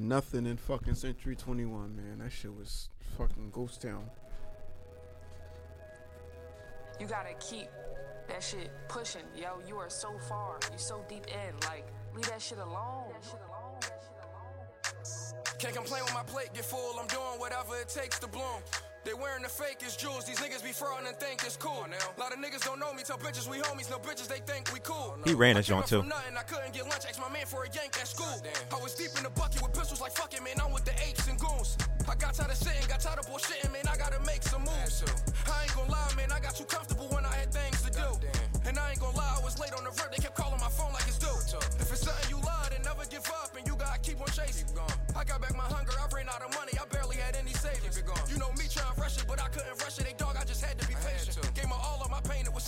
Nothing in fucking Century 21, man. That shit was fucking ghost town. You gotta keep that shit pushing, yo. You are so far. you're so deep in. Like, leave that shit alone. That shit alone. That shit alone. Can't complain when my plate get full. I'm doing whatever it takes to bloom. They wearing the fakest jewels. These niggas be frauding and think it's cool. Now, a lot of niggas don't know me. Tell bitches we homies. No bitches they think we cool. He ran I his joint too. Nothing. I couldn't get lunch. Asked my man for a yank at school. I was deep in the bucket with pistols like fuck it, man. I'm with the apes and goons. I got tired of sitting, got tired of bullshitting, man. I gotta make some moves. I ain't gonna lie, man. I got too comfortable when I had things to do. And I ain't gonna lie, I was late on the rip. They kept calling my phone like it's due. If it's something you love, then never give up, and you gotta keep on chasing. I got back my hunger. I ran out of money. I barely had any savings. You know me trying to rush it, but I couldn't rush it. They dog, I just had to be patient.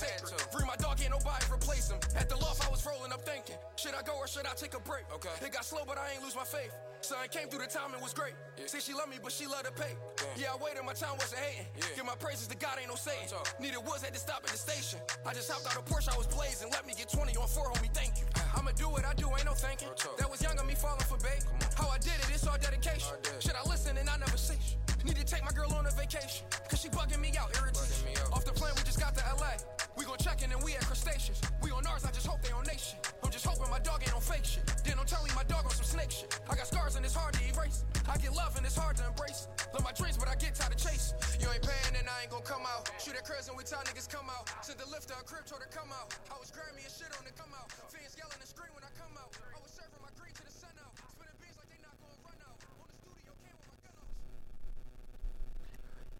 Gave my all of my pain, it was sacred. Free my dog, ain't nobody replace him. At the loft, I was rolling up thinking, should I go or should I take a break? Okay. It got slow, but I ain't lose my faith. Son came through the time, it was great. Say she love me, but she love to pay. Yeah, I waited, my time wasn't hating. Give my praises to God, ain't no saying. Needed woods, had to stop at the station. I just hopped out of Porsche, I was blazing. Let me get 20 on four, homie, thank you. I'ma do what I do, ain't no thanking. That was young of me falling for bait. How I did it, it's all dedication. Should I listen and I never shit? Need to take my girl on a vacation. Cause she bugging me out, irritation. Off the plane, we just got to LA. We gon' check in and we at crustaceans. We on ours, I just hope they on nation. I'm just hoping my dog ain't on fake shit. Then don't tell me my dog on some snake shit. I got scars and it's hard to erase. I get love and it's hard to embrace. Love my dreams, but I get tired of chase. You ain't paying and I ain't gon' come out. Shoot at Chris and we tell niggas come out. Send the lifter a crib to come out. I was Grammy and shit on the come out. Fans yelling and scream when I come out.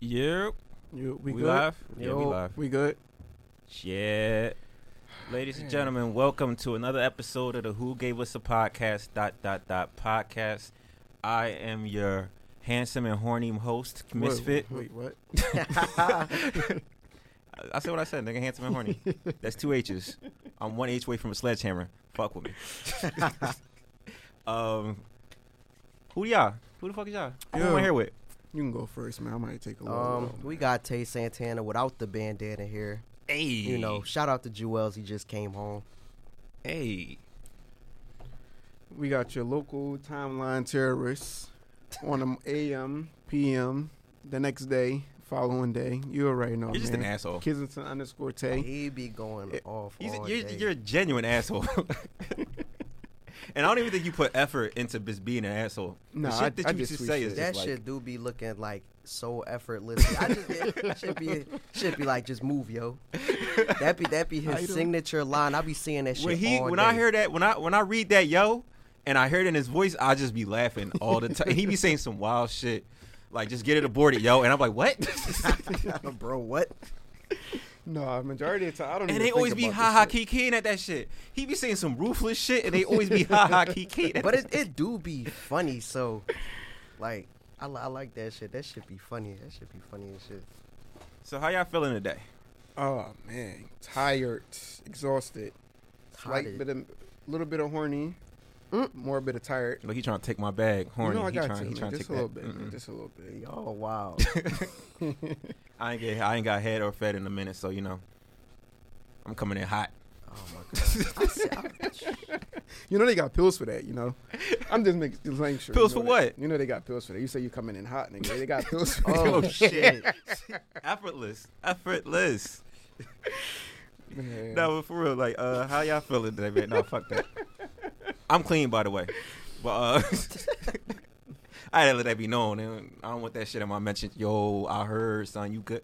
Yep. You, we, We, good? live? Yeah, we live. We good? Shit. Ladies and gentlemen, welcome to another episode of the Who Gave Us a Podcast dot dot dot podcast. I am your handsome and horny host, Misfit. Wait, wait, what? I I said what I said, nigga, handsome and horny. That's two H's. I'm one H away from a sledgehammer. Fuck with me. um, who y'all? Who the fuck is y'all? Who am I here with? You can go first, man. I might take a little. Um, we got Tay Santana without the bandana here. Hey, You know, shout out to Jewels. He just came home. hey. we got your local timeline terrorists on them AM, PM, the next day, following day. You already know. You're just an asshole. Kensington underscore Tay. He be going It- off He's, all you're, day. you're a genuine asshole. and I don't even think you put effort into just being an asshole. Nah, the I- that I you just just say shit. is that just shit like, do be looking like so effortless. I just it should be should be like just move, yo. That be that be his signature line. I be seeing that shit when he all when day. I hear that when I when I read that yo and I hear it in his voice, I just be laughing all the time. he be saying some wild shit. Like just get it aborted, yo. And I'm like, what? bro, what? No, majority of the time I don't. and even they think always be about ha this ha shit. kikiing at that shit. He be saying some ruthless shit, and they always be ha ha kikiing. at But that it, it do be funny. So, like, I, I like that shit. That should be funny. That should be funny as shit. So how y'all feeling today? Oh man, tired, exhausted, slight bit of, little bit of horny, Mm. more a bit of tired. Look, he trying to take my bag. Horny. You know I he got trying, to, he man. trying to Just take a little that. bit, man. Just a little bit. Oh wow. I ain't get I ain't got head or fed in a minute, so you know. I'm coming in hot. Oh my god. I see- I- You know they got pills for that. You know, I'm just making just making sure. Pills you know for that. what? You know they got pills for that. You say you coming in hot, nigga. They got pills for oh that. shit. Effortless. Effortless. Man. No, but for real, like, uh, how y'all feeling today, man? No, fuck that. I'm clean, by the way. But uh, I had to let that be known. And I don't want that shit in my mention. Yo, I heard, son, you good.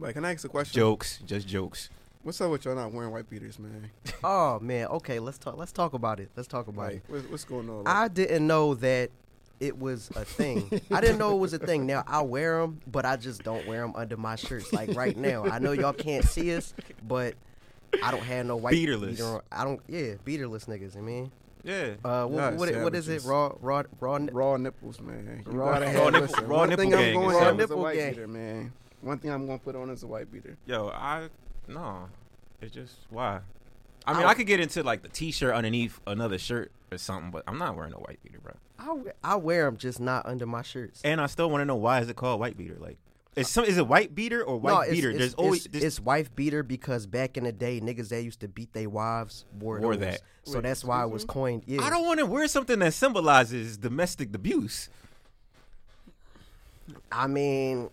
But can I ask a question? Jokes, just jokes. What's up with y'all not wearing white beaters, man? Oh man. Okay, let's talk. Let's talk about it. Let's talk about Like, it. what's, what's going on? I didn't know that it was a thing. I didn't know it was a thing. Now I wear them, but I just don't wear them under my shirts. Like right now, I know y'all can't see us, but I don't have no white Beaterless. beater. I don't. Yeah, beaterless niggas. I mean, Yeah. uh, what, Y'all what, what is it? Raw, raw, raw. n- raw nipples, man. You Raw- gotta raw have nipple- listen, raw one nipple thing gang I'm going raw a nipple white gang. beater, man. One thing I'm gonna put on is a white beater. Yo, I, no. It's just, why? I mean, I- I could get into, like, the t-shirt underneath another shirt or something, but I'm not wearing a white beater, bro. I, I wear them, just not under my shirts. And I still want to know why is it called white beater? Like, Is some is it white beater or white no, it's, beater? it's, There's always it's, it's wife beater because back in the day, niggas that used to beat their wives wore, Wore that. So Wait, that's why it was mm-hmm. coined. Yeah, I don't want to wear something that symbolizes domestic abuse. I mean,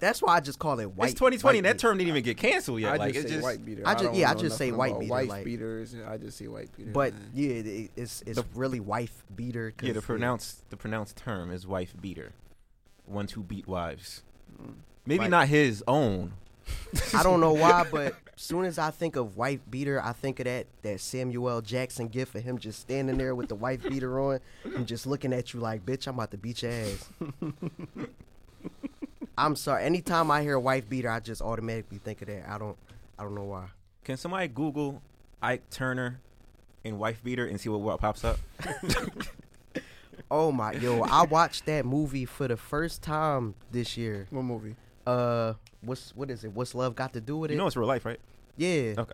that's why I just call it white. it's 2020. white That term didn't even get canceled yet. I like just it's say just white beater. I just- don't yeah, I just say white beater, Wife like- beaters. I just say white beater. But man. yeah, it, it's it's The- really wife beater. yeah. The pronounced the pronounced term is wife beater. Ones who beat wives. Mm. Maybe Like- not his own. I don't know why, but soon as I think of wife beater, I think of that that Samuel Jackson gif of him just standing there with the wife beater on and just looking at you like, "Bitch, I'm about to beat your ass." I'm sorry. Anytime I hear wife beater, I just automatically think of that. I don't. I don't know why. Can somebody Google Ike Turner and wife beater and see what, what pops up? Oh my, yo! I watched that movie for the first time this year. what movie? Uh, what's what is it? What's love got to do with it? You know it's real life, right? yeah. Okay.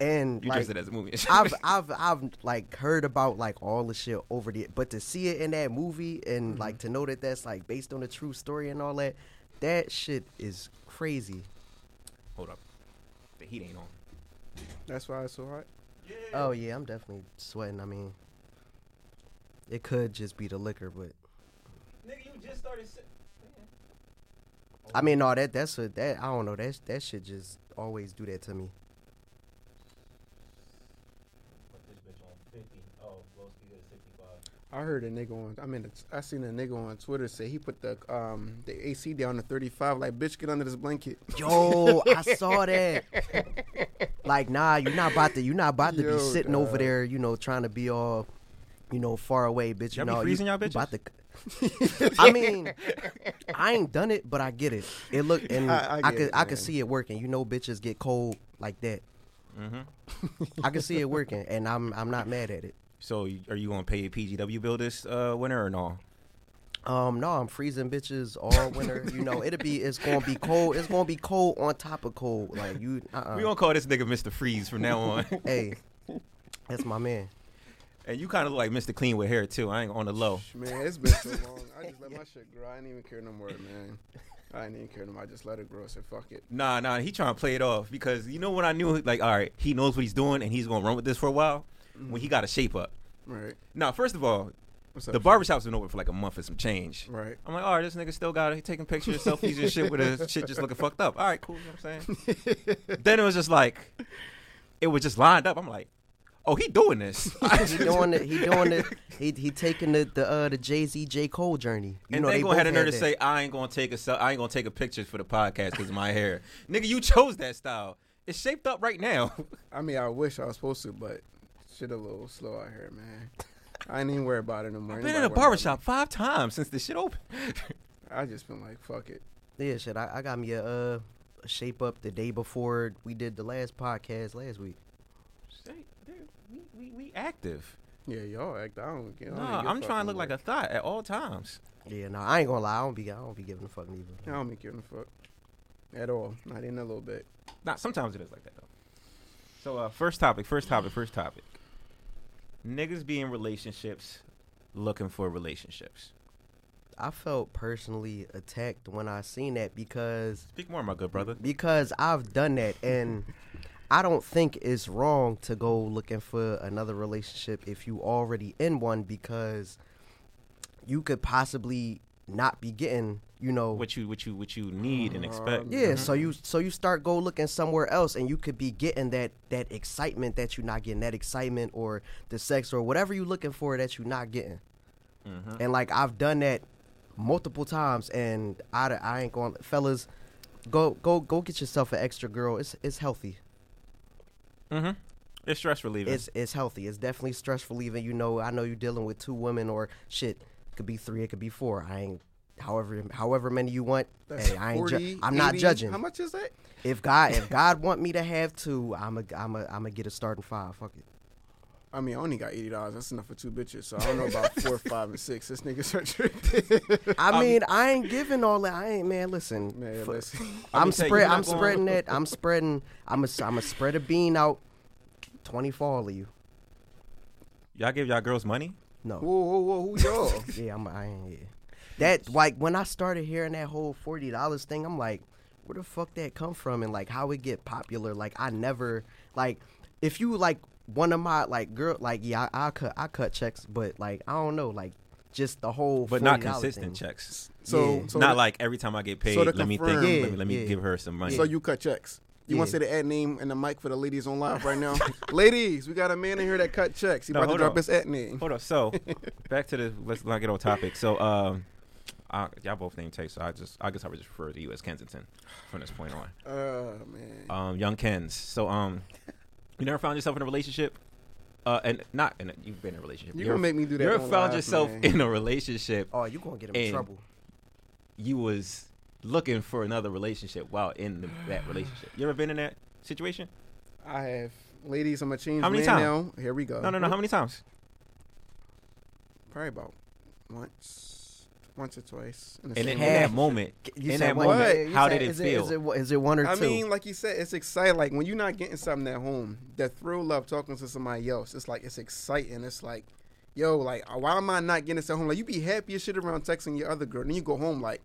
And You like, just it as a movie. I've I've I've like heard about like all the shit over the but to see it in that movie and like to know that that's like based on a true story and all that, that shit is crazy. Hold up. The heat ain't on. That's why it's so hot. Oh yeah, I'm definitely sweating. I mean, it could just be the liquor, but Nigga, you just started. I mean, no, that that's a that I don't know. That that shit just always do that to me. I heard a nigga on. I mean, it's- I seen a nigga on Twitter say he put the um the AC down to 35. Like, bitch, get under this blanket. Yo, I saw that. Like, nah, you're not about to. You're not about to Yo, be sitting over there, you know, trying to be all, you know, far away, bitch. Y'all you know, freezing you, y'all you about to. I mean, I ain't done it, but I get it. It look and I- I, I could it, I could see it working. You know, bitches get cold like that. I can see it working, and I'm I'm not mad at it. So, are you gonna pay a PGW bill this uh, winter or no? Um, no, I'm freezing bitches all winter. you know, it'll be it's gonna be cold. It's gonna be cold on top of cold. Like you, uh, We gonna call this nigga Mr. Freeze from now on. hey, that's my man. And you kind of look like Mr. Clean with hair too. I ain't on the low. Man, it's been so long. I just let my shit grow. I didn't even care no more, man. I didn't even care no more. I just let it grow. I said, fuck it. Nah, nah, he trying to play it off because you know when I knew like, all right, he knows what he's doing and he's gonna run with this for a while. When he mm-hmm. got a shape up. Right. Now, first of all, What's up? the barbershop's been open for like a month and some change. Right. I'm like, all right, this nigga still got it. Taking pictures, selfies and shit with his shit just looking fucked up. All right, cool. You know what I'm saying? then it was just like, it was just lined up. I'm like, oh, he doing this. He doing it. He doing it. He he taking the the uh, the Jay Z J Cole journey. You and know they, they gonna have both the nerve to say, I ain't gonna take a, sel- I ain't gonna take a picture for the podcast because of my hair. Nigga, you chose that style. It's shaped up right now. I mean, I wish I was supposed to, but shit a little slow out here, man. I ain't even worry about it no more. I've been Ain't in a nobody worry about barbershop five times since this shit opened. I just been like, fuck it. Yeah, shit. I, I got me a, uh, a shape up the day before we did the last podcast last week. Say, dude, we, we, we active. Yeah, y'all act. I don't get. I don't Nah, even I'm give trying to look no like a thought at all times. Yeah, no, I ain't gonna lie. I don't be I don't be giving a fuck neither. I don't be giving a fuck at all. Not in a little bit. Nah, sometimes it is like that though. So, uh, first topic, first topic, first topic. Niggas be in relationships, looking for relationships. I felt personally attacked when I seen that because Speak more, my good brother. because I've done that and I don't think it's wrong to go looking for another relationship if you already in one because you could possibly not be getting, you know, What you, what you, what you need and expect. yeah, mm-hmm. so you so you start go looking somewhere else and you could be getting that that excitement that you're not getting, that excitement or the sex or whatever you're looking for that you're not getting. Mm-hmm. And like I've done that multiple times and I, I ain't going fellas go go go get yourself an extra girl. It's it's healthy. Mm-hmm. It's stress relieving. It's it's healthy. It's definitely stress relieving. You know, I know you're dealing with two women or shit. It could be three. It could be four. I ain't however however many you want. That's hey, I ain't. Ju- 40, I'm not judging. How much is that? If God if God want me to have two, I'm a I'm a I'm a get a starting five. Fuck it. I mean, I only got eighty dollars. That's enough for two bitches. So I don't know about four, five, and six. This nigga's are I mean, I ain't giving all that. I ain't man. Listen, Man, f- listen. I'm say, spread. I'm spreading it. I'm spreading. I'm a I'm a spread a bean out. Twenty for all of you. y'all give y'all girls money? No. Whoa, whoa, whoa, who y'all? Yeah, I'm. I ain't. Yeah. that like when I started hearing that whole forty dollars thing, I'm like, where the fuck that come from and like how it get popular? Like I never like if you like one of my like girl like yeah I, I cut I cut checks, but like I don't know like just the whole but not consistent thing. checks. So, Yeah. so not to- like every time I get paid, so to let me think, confirm- let me, let me Yeah, give her some money. So you cut checks. You want to say the ad name and the mic for the ladies on live right now? ladies, we got a man in here that cut checks. He No, about to hold drop on. his ad name. Hold on. So back to the let's not get off topic. So um, I, y'all both named Tay, so I just I guess I would just refer to you as Kensington from this point on. Oh man. Um, young Kens. So um, you never found yourself in a relationship? Uh, and not in a, you've been in a relationship. You ever- gonna make me do that You ever found live, yourself man. in a relationship? Oh, you gonna get him in And- trouble. You was looking for another relationship while in the, that relationship. You ever been in that situation? I have. Ladies, I'm a change How many times? now. Here we go. No, no, no. How many times? Probably about once, once or twice. In And in, in that moment, You in said that moment, you how said- did it is feel? Is it, is it one or I two? mean, like you said, it's exciting. Like when you're not getting something at home, the thrill of talking to somebody else, it's like it's exciting. It's like, yo, like uh, why am I not getting this at home? Like you be happy as shit around texting your other girl, then you go home like,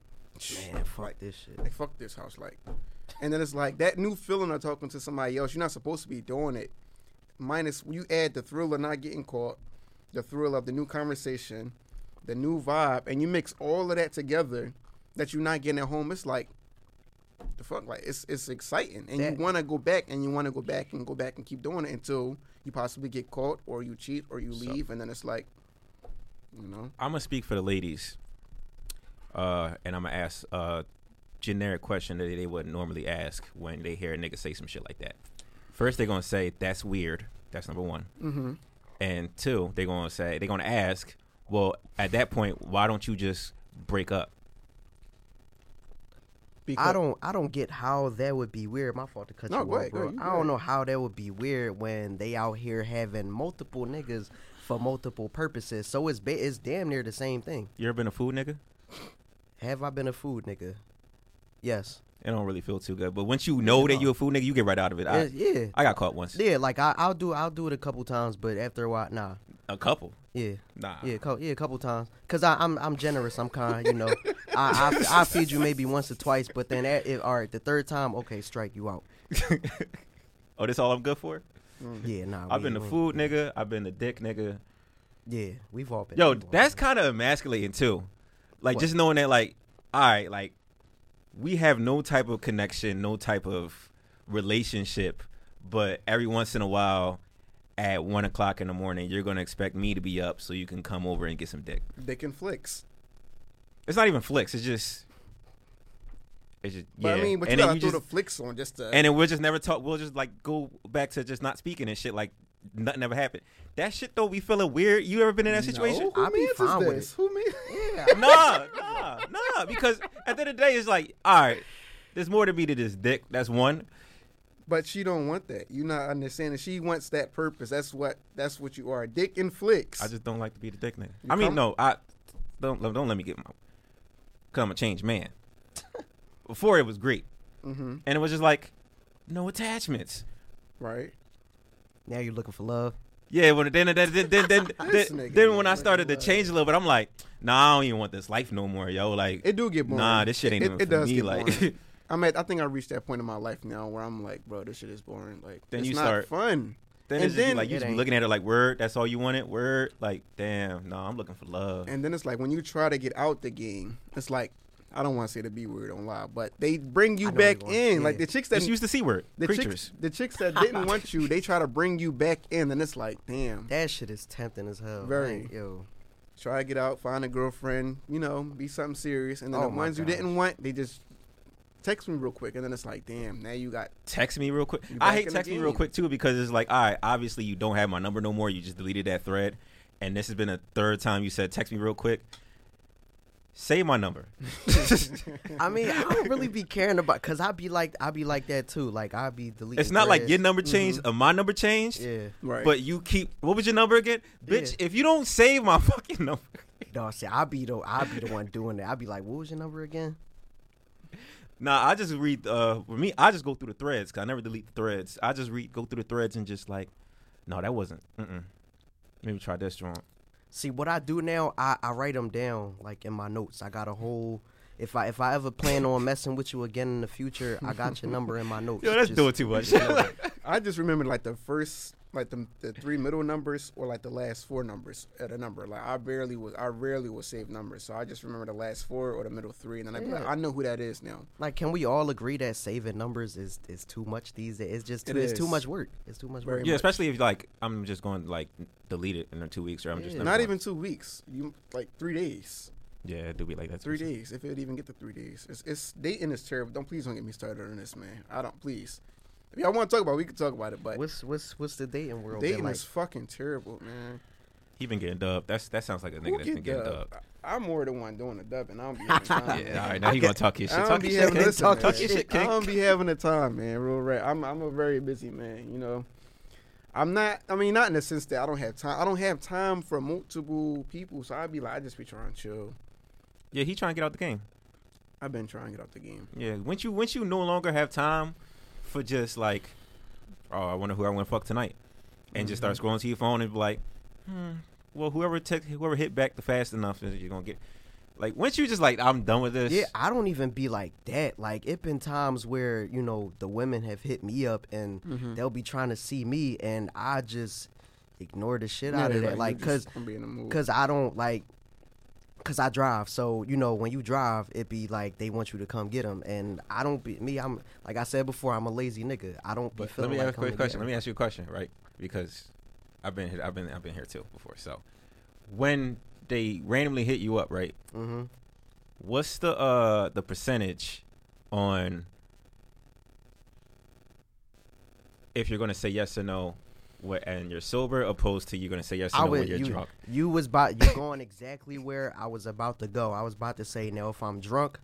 man, fuck like, this shit. like fuck this house, like, and then it's like that new feeling of talking to somebody else. You're not supposed to be doing it. Minus you add the thrill of not getting caught, the thrill of the new conversation, the new vibe, and you mix all of that together that you're not getting at home. It's like the fuck, like it's it's exciting, and That- you want to go back, and you want to go back and go back and keep doing it until you possibly get caught, or you cheat, or you So- leave, and then it's like, you know, I'm gonna speak for the ladies, uh, and I'm gonna ask a generic question that they wouldn't normally ask when they hear a nigga say some shit like that. First, they're gonna say that's weird. That's number one. mm-hmm. And two, they're gonna say they're gonna ask, well, at that point, why don't you just break up? because I don't I don't get how that would be weird. My fault to cut No, you off, ahead, go bro. ahead, you I don't ahead. know how that would be weird when they out here having multiple niggas for multiple purposes. So it's ba- it's damn near the same thing. You ever been a food nigga? Have I been a food nigga? Yes. It don't really feel too good. But once you know that you're a food nigga, you get right out of it. I, yeah. Yeah. I got caught once. Yeah, like I, I'll do I'll do it a couple times, but after a while, nah. A couple. Yeah, Nah. yeah, co- yeah, a couple times. Cause I, I'm I'm generous. I'm kind. You know, I, I I feed you maybe once or twice, but then at, it, all right, the third time, okay, strike you out. oh, this all I'm good for? Mm. Yeah, nah. I've we- been the we- food nigga. I've been the dick nigga. Yeah, we've all been. Yo, we've all that's kind of emasculating too. Like What? just knowing that, like, all right, like we have no type of connection, no type of relationship, but every once in a while, at one o'clock in the morning, you're gonna expect me to be up so you can come over and get some dick. dick and flicks. It's not even flicks. It's just, it's just But yeah. I mean, but you and then gotta you throw just, the flicks on just to. and then we'll just never talk. We'll just like go back to just not speaking and shit. Like nothing ever happened. That shit though, we feeling weird. You ever been in that situation? No, who I be mans is fine with this? it. Who man? Yeah, nah, nah, nah. Because at the end of the day, it's like, all right, there's more to me to this dick. That's one. But she don't want that. You not understanding. She wants that purpose. That's what. That's what you are. Dick and flicks. I just don't like to be the dick nigga. You I mean, no, I don't don't let me get my. Cause I'm a changed man. Before it was great, mm-hmm. and it was just like, no attachments. Right. now you're looking for love. Yeah, when then then then then then, then, then, when I started to change a little bit, I'm like, nah, I don't even want this life no more, yo. Like, It do get boring. nah, this shit ain't It- even it for does me. get Like, boring. I'm at. I think I reached that point in my life now where I'm like, bro, this shit is boring. Like, Then it's you not start- fun. then And it's just then- like you just be looking at it like, word, that's all you wanted, word. Like, damn, no, I'm looking for love. And then it's like when you try to get out the game, it's like I don't want to say the B word on live, but they bring you back what you want- in. Like the chicks that Just use the c word. the Creatures. chicks, the chicks that didn't want you, they try to bring you back in, and it's like, damn. That shit is tempting as hell. Very. Like, yo. Try to get out, find a girlfriend, you know, be something serious, and then Oh the my ones you didn't want, they just text me real quick, and then it's like, damn, now you got text me real quick. I hate in text me real quick too because it's like, all right, obviously you don't have my number no more. You just deleted that thread, and this has been a third time you said text me real quick. Say my number. I mean, I don't really be caring about because I'd be like I'd be like that too. Like I'd be deleting. It's not like threads. your number mm-hmm. changed or my number changed, Yeah. right. but you keep. What was your number again, bitch? If you don't save my fucking number, No, see, I be the I be the one doing that. I be like, what was your number again? Nah, I just read. Uh, for me, I just go through the threads. Cause I never delete the threads. I just read, go through the threads and just like, no, that wasn't. Mm-mm. Maybe try this joint. See what I do now, I, I write them down like in my notes. I got a whole. If I if I ever plan on messing with you again in the future, I got your number in my notes. Yo, that's Just- doing too much. I just remember like the first, like the, the three middle numbers or like the last four numbers at a number. Like I barely was, I rarely will save numbers, so I just remember the last four or the middle three, and then I like, I know who that is now. Like, can we all agree that saving numbers is is too much these days? It's just too, It it's too much work. It's too much Very work. yeah, especially if like I'm just going to like delete it in two weeks or I'm just Yeah. never Not going- even two weeks. You like three days. Yeah, do be like that. Three days, if it even get to three days. It's, it's dating is terrible. Don't please don't get me started on this, man. I don't please. If y'all want to talk about, it, we can talk about it. But What's what's what's the dating world dating like? is fucking terrible, man. He been getting dubbed. That's that sounds like a nigga Who that's been getting dubbed? dubbed. I- I'm more the one doing the dubbing. I don't be having time. Yeah, man. all right. Now he gonna talk his shit. I don't Talk be your shit. having King. listen, Talk, man. talk your shit, I King. don't be having the time, man. Real right. I'm I'm a very busy man. You know, I'm not. I mean, not in the sense that I don't have time. I don't have time for multiple people. So I'd be like, I just be trying to chill. Yeah, he trying to get out the game. I've been trying to get out the game. Yeah, once you once you no longer have time for just like, oh, I wonder who I want to fuck tonight, and just start Mm-hmm. scrolling to your phone and be like, hmm, well, whoever took whoever hit back the fast enough is you're gonna get. Like once you just like, I'm done with this. Yeah, I don't even be like that. Like it been times where you know the women have hit me up and Mm-hmm. they'll be trying to see me, and I just ignore the shit Yeah, out of they that. Like, you cause just gonna be in the mood. cause I don't like. Cause I drive, so you know when you drive, it be like they want you to come get them, and I don't be me. I'm like I said before, I'm a lazy nigga. I don't be But let me like ask a quick question. Let me ask you a question, right? Because I've been here, I've been I've been here too before. So when they randomly hit you up, right? hmm What's the uh the percentage on if you're gonna say yes or no, and you're sober, opposed to you're gonna say yes or I no when would. you're You, drunk? you was about you going exactly where I was about to go. I was about to say now if I'm drunk,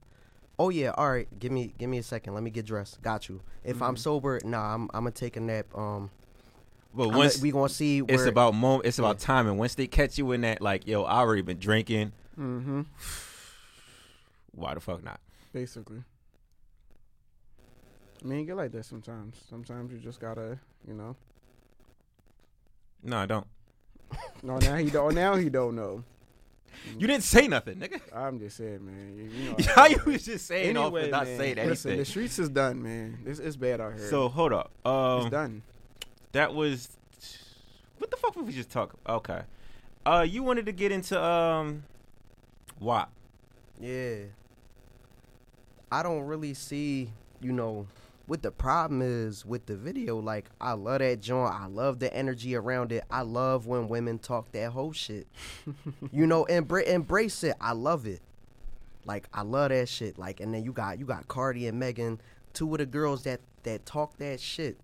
oh yeah, all right. Give me give me a second. Let me get dressed. Got you. If I'm sober, nah, I'm I'm gonna take a nap. Um, But I'm once gonna- we gonna see. Where, it's about moment, it's about timing. Once they catch you in that, like, yo, I already been drinking. Mm-hmm. Why the fuck not? Basically. I mean, you get like that sometimes. Sometimes you just gotta, you know. No, I don't. No, now he don't. Now he don't know. You didn't say nothing, nigga. I'm just saying, man. You, you know. How you was just saying off Anyway, and not man, saying Listen, the streets is done, man. It's, it's bad out here. So hold up. Um, it's done. that was what the fuck did we just talk? Okay. Uh, you wanted to get into um, WAP. Yeah. I don't really see, you know, what the problem is with the video. Like, I love that joint. I love the energy around it. I love when women talk that whole shit. you know, embra- embrace it. I love it. Like, I love that shit. Like, and then you got you got Cardi and Megan, two of the girls that that talk that shit,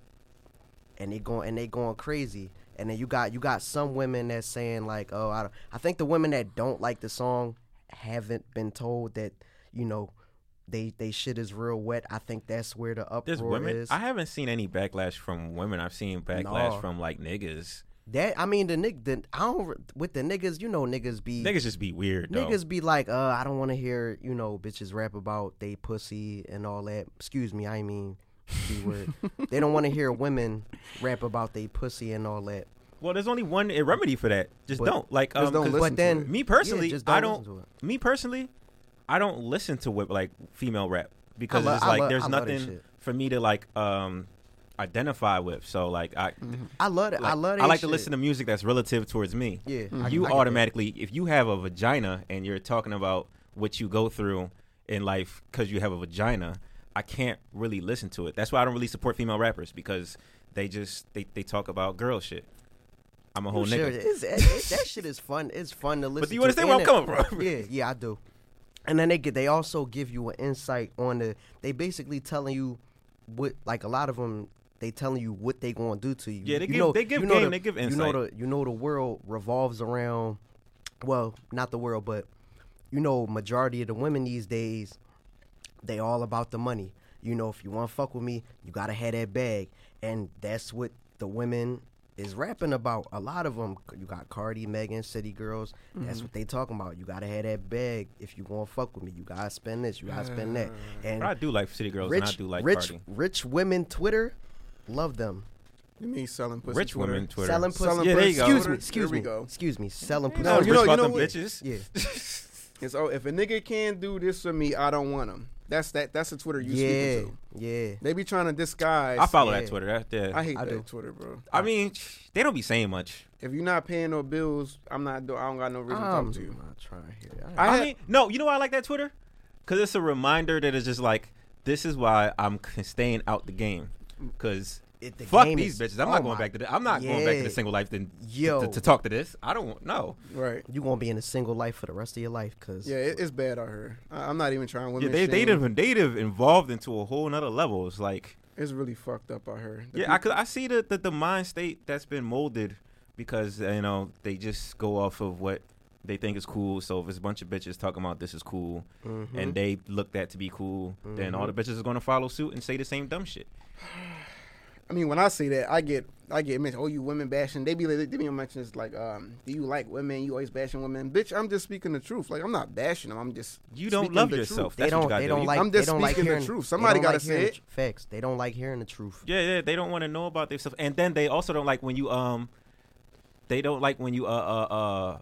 and they going and they going crazy. And then you got you got some women that's saying like, oh, I don't, I think the women that don't like the song haven't been told that you know they they shit is real wet. I think that's where the uproar There's women. is. I haven't seen any backlash from women. I've seen backlash No. from like niggas. that I mean the nig the I don't with the niggas. You know niggas be Niggas just be weird though. Niggas be like, uh, I don't want to hear, you know, bitches rap about they pussy and all that. Excuse me, I mean, they don't want to hear women rap about they pussy and all that. Well, there's only one remedy for that. Just But- don't like. Just Um, don't 'cause listen But to then, it. me personally, yeah, just I don't. to it. Me personally, I don't listen to what like female rap because lo- it's like lo- there's I nothing for me to like um identify with. So like I. I love it. Like, I love that I like shit. to listen to music that's relative towards me. Yeah, Mm-hmm. You I get automatically, if you have a vagina and you're talking about what you go through in life because you have a vagina, I can't really listen to it. That's why I don't really support female rappers because they just they, they talk about girl shit. I'm a whole Sure, nigga. it's- it- it- that shit is fun. It's fun to listen. do you to. understand where And I'm coming from? Yeah, yeah, I do. And then they get they also give you an insight on the. They basically telling you what like a lot of them. They telling you what they gonna do to you. Yeah, they you give- know, they give you know game, the- they give insight. You know the you know the world revolves around. Well, not the world, but you know, majority of the women these days, they all about the money. You know, if you want to fuck with me, you gotta have that bag, and that's what the women is rapping about. A lot of them, you got Cardi, Megan, City Girls. That's mm-hmm. what they talking about. You gotta have that bag if you want to fuck with me. You gotta spend this. You gotta spend that. And But I do like City Girls rich, and I do like rich, Cardi. rich women Twitter, love them. You mean selling pussy? rich Twitter. women Twitter. Selling pussy. Selling Yeah, there you pussy. go. Excuse me. Excuse There me. Excuse me. Selling pussy. No, you you know- know, you know them what? bitches. Yeah. It's oh, if a nigga can't do this for me, I don't want him. That's that. That's the Twitter you Yeah. speaking to. Yeah. They be trying to disguise. I follow Yeah. that Twitter. That, yeah. I hate I that do. Twitter, bro. I mean, they don't be saying much. If you're not paying no bills, I'm not. Do- I don't got no reason to I'm talk to you. I'm not trying to hear that. I I, had- mean, no, you know why I like that Twitter? Because it's a reminder that it's just like, this is why I'm staying out the game. Because It- the fuck game these is- bitches. I'm oh not going my- back to this. I'm not going back to Yeah. the single life then Yo. to, to talk to this. I don't want, no. Right. You gonna be in a single life for the rest of your life, cause Yeah, it, it's bad out here. I, I'm not even trying. Yeah, Women they, they, shame. have, they have evolved into a whole nother level. It's like, It's really fucked up out here. The yeah, I, peop- cause I see the, the, the mind state that's been molded because, uh, you know, they just go off of what they think is cool. So if it's a bunch of bitches talking about this is cool and mm-hmm. they look that to be cool, then all mm-hmm. the bitches are going to follow suit and say the same dumb shit. I mean, when I say that, I get I get mentioned. Oh, you women bashing. They be like, they be mentioning it's like, um, do you like women? You always bashing women, bitch. I'm just speaking the truth. Like I'm not bashing them. I'm just You don't love the yourself. truth. they That's what don't. you They do. don't You- like. I'm just don't like speaking the truth. Somebody gotta like say it. Facts. They don't like hearing the truth. Yeah, yeah, they don't want to know about themselves, and then they also don't like when you um, they don't like when you uh uh uh,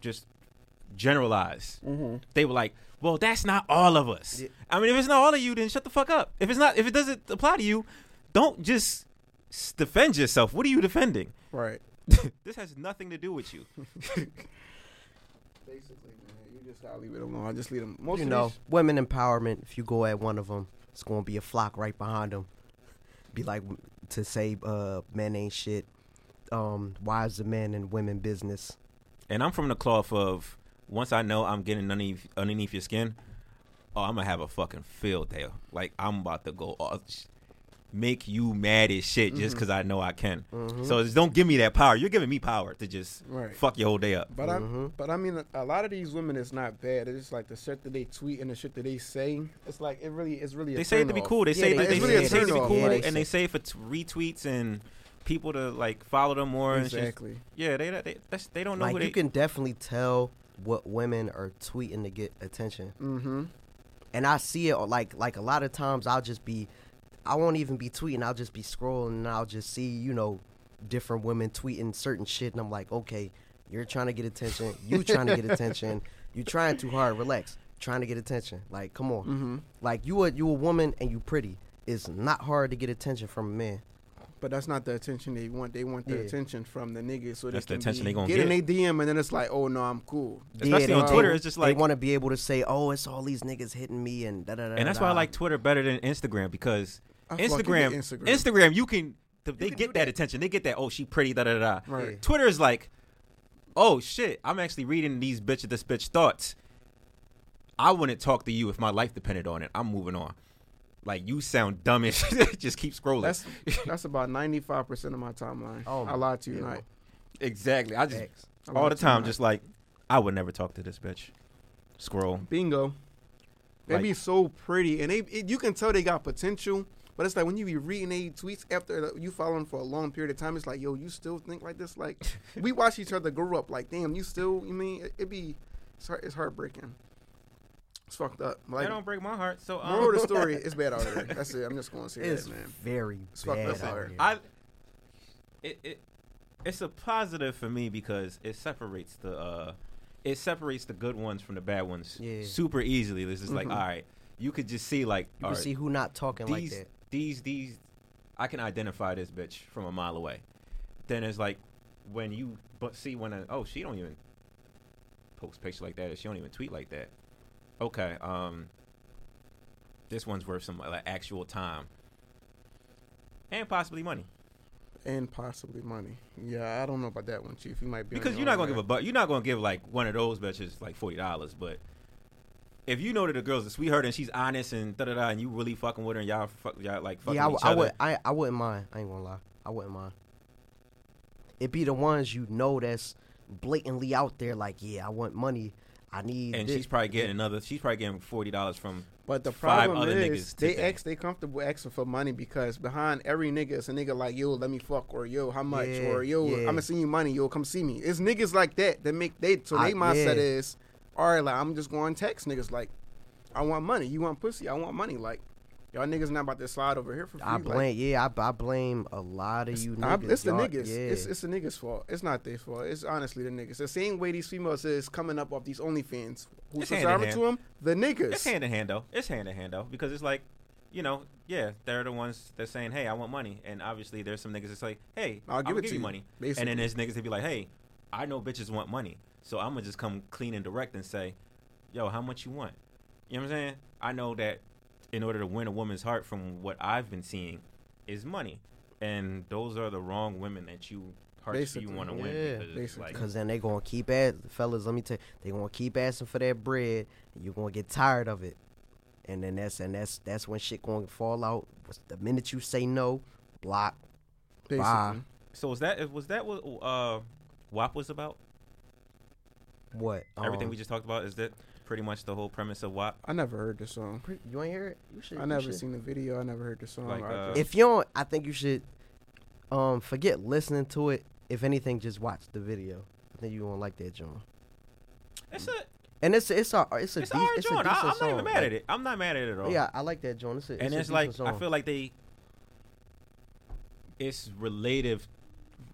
just generalize. Mm-hmm. They were like, well, that's not all of us. Yeah. I mean, if it's not all of you, then shut the fuck up. If it's not, if it doesn't apply to you, don't just defend yourself. What are you defending? Right. this has nothing to do with you. Basically, man, you just gotta leave it alone. I just leave them. Most you know, these- women empowerment. If you go at one of them, it's gonna be a flock right behind them. Be like to say, uh, men ain't shit. Um, wives of men and women business. And I'm from the cloth of once I know I'm getting underneath underneath your skin, oh, I'm gonna have a fucking field day. Like I'm about to go all, make you mad as shit just mm-hmm. because I know I can. Mm-hmm. So just don't give me that power. You're giving me power to just Right. fuck your whole day up. But I, mm-hmm. but I mean, a lot of these women is not bad. It's just like the shit that they tweet and the shit that they say. It's like it really, it's really. A They say it to be turn-off. cool. They Yeah, say they- that they, it's really a say it to be turn-off. cool, Yeah, they and they say- say it for t- retweets and people to like follow them more. And shit. Exactly. Yeah, they they that's, they don't know Like who you they. can definitely tell what women are tweeting to get attention. Mm-hmm. and I see it like like a lot of times I'll just be I won't even be tweeting, I'll just be scrolling and I'll just see, you know, different women tweeting certain shit and I'm like, okay, you're trying to get attention, you trying to get attention, you trying too hard, relax. Trying to get attention. Like, come on. Mm-hmm. Like you a you a woman and you pretty. It's not hard to get attention from a man. But that's not the attention they want. They want the Yeah. attention from the niggas. So That's the attention be, they gonna get in get. their DM and then it's like, oh no, I'm cool. Especially they- on they- Twitter, it's just like- they want to be able to say, "Oh, it's all these niggas hitting me," and da da da. and that's why I like Twitter better than Instagram because I fucking Instagram, Instagram. Instagram, you can th- they can get that. that. attention. They get that. Oh, she pretty. Da da da. da. Right. Twitter is like, oh shit, I'm actually reading these bitch of this bitch thoughts. I wouldn't talk to you if my life depended on it. I'm moving on. Like you sound dumb as. Just keep scrolling. That's that's about ninety five percent of my timeline. Oh, I lied to you yeah. tonight. exactly. I just Facts. I all lied the time, tonight. just like I would never talk to this bitch. Scroll. bingo. They Like- be so pretty, and they it, you can tell they got potential. But it's like when you be reading they tweets after you follow following for a long period of time, it's like, yo, you still think like this? Like we watch each other grow up. Like, damn, you still? You mean it, it be? It's, heart, it's heartbreaking. It's fucked up. Like, that don't break my heart. So um, moral of the story, it's bad out here. That's it. I'm just going to say It's that, man. very It's fucked bad up out out here. here. I it, it it's a positive for me because it separates the uh it separates the good ones from the bad ones Yeah. super easily. This is like Mhm. all right, you could just see like You all can right, see who not talking like that. These these I can identify this bitch from a mile away. Then it's like when you but see when I, oh she don't even post pictures like that or she don't even tweet like that. Okay, um this one's worth some like actual time and possibly money. And possibly money. Yeah, I don't know about that one, Chief. You might be Because you're not gonna give a buck. You're not gonna give like one of those bitches like forty dollars. But if you know that the girl's a sweetheart and she's honest and da da da, and you really fucking with her and y'all, fuck, y'all like fucking Yeah, I, each w- I other. would. I, I wouldn't mind. I ain't gonna lie. I wouldn't mind. It be the ones you know that's blatantly out there. Like, yeah, I want money. I need. and this. she's probably getting another. She's probably getting forty dollars from. But the five problem other is niggas they today. ask they comfortable asking for money because behind every nigga is a nigga like yo let me fuck or yo how much Yeah, or yo yeah. I'ma send you money yo come see me. It's niggas like that that make they so I- they mindset yeah. is all right like I'm just going to text niggas like I want money you want pussy I want money like Y'all niggas not about to slide over here for free. I Like, blame, yeah, I, I blame a lot of you I- niggas. it's the Y'all- niggas. Yeah. It's, it's the niggas' fault. It's not their fault. It's honestly the niggas. The same way these females is coming up off these OnlyFans. Who's It's hand in subscribing hand. to them? The niggas. It's hand in hand though. It's hand in hand though because it's like, you know, yeah, they're the ones that's saying, "Hey, I want money," and obviously there's some niggas that's like, "Hey, I'll give I'll it give to you you," money," and then there's niggas that be like, "Hey, I know bitches want money, so I'm gonna just come clean and direct and say, yo, how much you want?" You know what I'm saying? I know that in order to win a woman's heart, from what I've been seeing, is money, and those are the wrong women that you hearts you want to win because like Cause then they gonna keep ass fellas. Let me tell you, they gonna keep asking for that bread. And you gonna get tired of it, and then that's and that's that's when shit gonna fall out. The minute you say no, block. Basically. Bye. So was that was that what uh WAP was about? What? Everything Um, we just talked about is that pretty much the whole premise of WAP. I never heard the song. pre- you ain't hear it? You should. I you never should. seen the video. I never heard the song. Like, uh, If you don't, I think you should. Um, forget listening to it. If anything, just watch the video. I think you won't like that, John. It's a And it's it's a it's a it's de- a hard it's a joint. I, decent I'm not song. even mad Like, at it. I'm not mad at it at all. Yeah, I like that joint. It's a, and a it's like decent I feel like they it's relative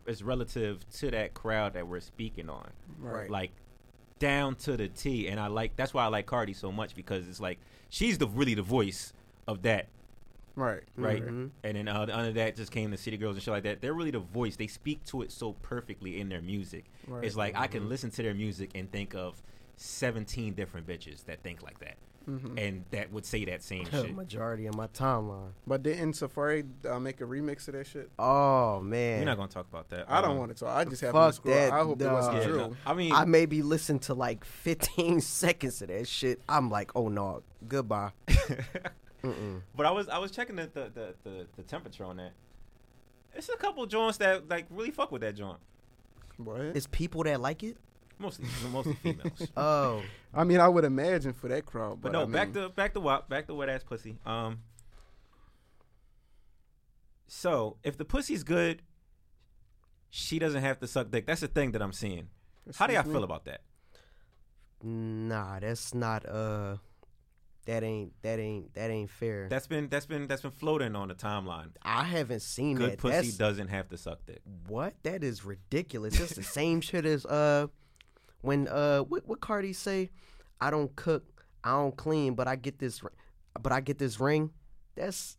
it's relative to that crowd that we're speaking on. right. Like down to the T. And I like that's why I like Cardi so much because it's like she's the really the voice of that right. right? Mhm. And then uh, under that just came the City Girls and shit like that. They're really the voice. They speak to it so perfectly in their music. Right. It's like I can listen to their music and think of 17 different bitches that think like that. Mhm. And that would say that same shit. majority of my timeline. But didn't Safaree uh, make a remix of that shit? Oh man, We're not going to talk about that. I don't Um, want to talk. I just have to scroll. that, I hope it wasn't yeah, true. no, I mean, I maybe listened to like 15 seconds of that shit. I'm like, oh no, goodbye. But I was I was checking the the, the, the the temperature on that. It's a couple joints that like really fuck with that joint. What? It's people that like it. Mostly mostly females. Oh, I mean, I would imagine for that crowd. But But, no, I mean, back to back to WAP, back to wet ass pussy. Um. So if the pussy's good, she doesn't have to suck dick. That's the thing that I'm seeing. How do y'all me? feel about that? nah, that's not. Uh, that ain't that ain't that ain't fair. That's been that's been that's been floating on the timeline. I haven't seen Good that. pussy That's- doesn't have to suck dick. What? That is ridiculous. It's the same shit as uh when uh what what Cardi say? I don't cook, I don't clean, but I get this but I get this ring. That's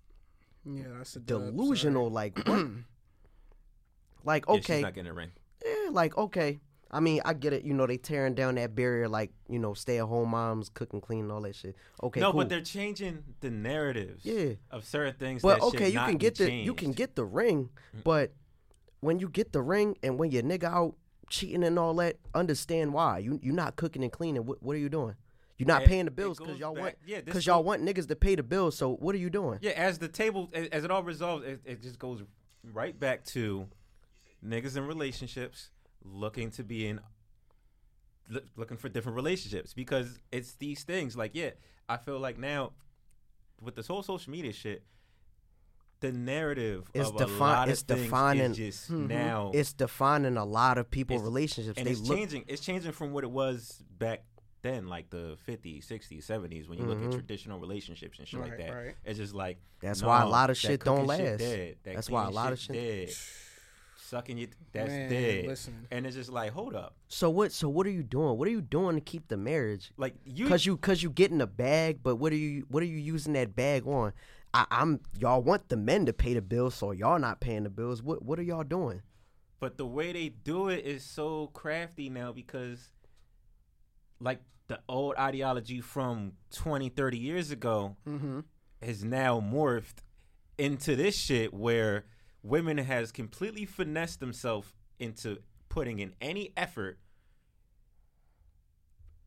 Yeah, that's a dub, delusional. Like what? like Yeah, okay, she's not getting a ring. yeah, like okay. I mean, I get it. You know, they tearing down that barrier, like you know, stay at home moms, cooking, and clean, all that shit. Okay, no, cool. but they're changing the narratives. Yeah. Of certain things. But that okay, should you not can get the you can get the ring, but when you get the ring and when your nigga out cheating and all that, understand why. You you're not cooking and cleaning. What what are you doing? You're not It- paying the bills because y'all back- want yeah, because y'all want niggas to pay the bills. So what are you doing? Yeah, as the table, as, as it all resolves, it, it just goes right back to niggas in relationships looking to be in, loo- looking for different relationships because it's these things. Like, yeah, I feel like now with this whole social media shit, the narrative It's of defi- a lot of it's things defining- is just mm-hmm. now It's defining a lot of people's It's- relationships. and they it's look changing. It's changing from what it was back then, like the 50s, 60s, 70s, when you look at mm-hmm. traditional relationships and shit like that. right. It's just like That's why a lot of shit don't cooking last. dead. That That's why a cleaning lot of shit- dead. Sucking you, that's Man, dead. listen. And it's just like, hold up, so what? So what are you doing? What are you doing to keep the marriage? like you. Cause you, cause you getting a bag, but what are you, what are you using that bag on? I, I'm y'all want the men to pay the bills, so y'all not paying the bills. What, what are y'all doing? But the way they do it is so crafty now because, like, the old ideology from 20, 30 years ago Mm-hmm. has now morphed into this shit where women has completely finessed themselves into putting in any effort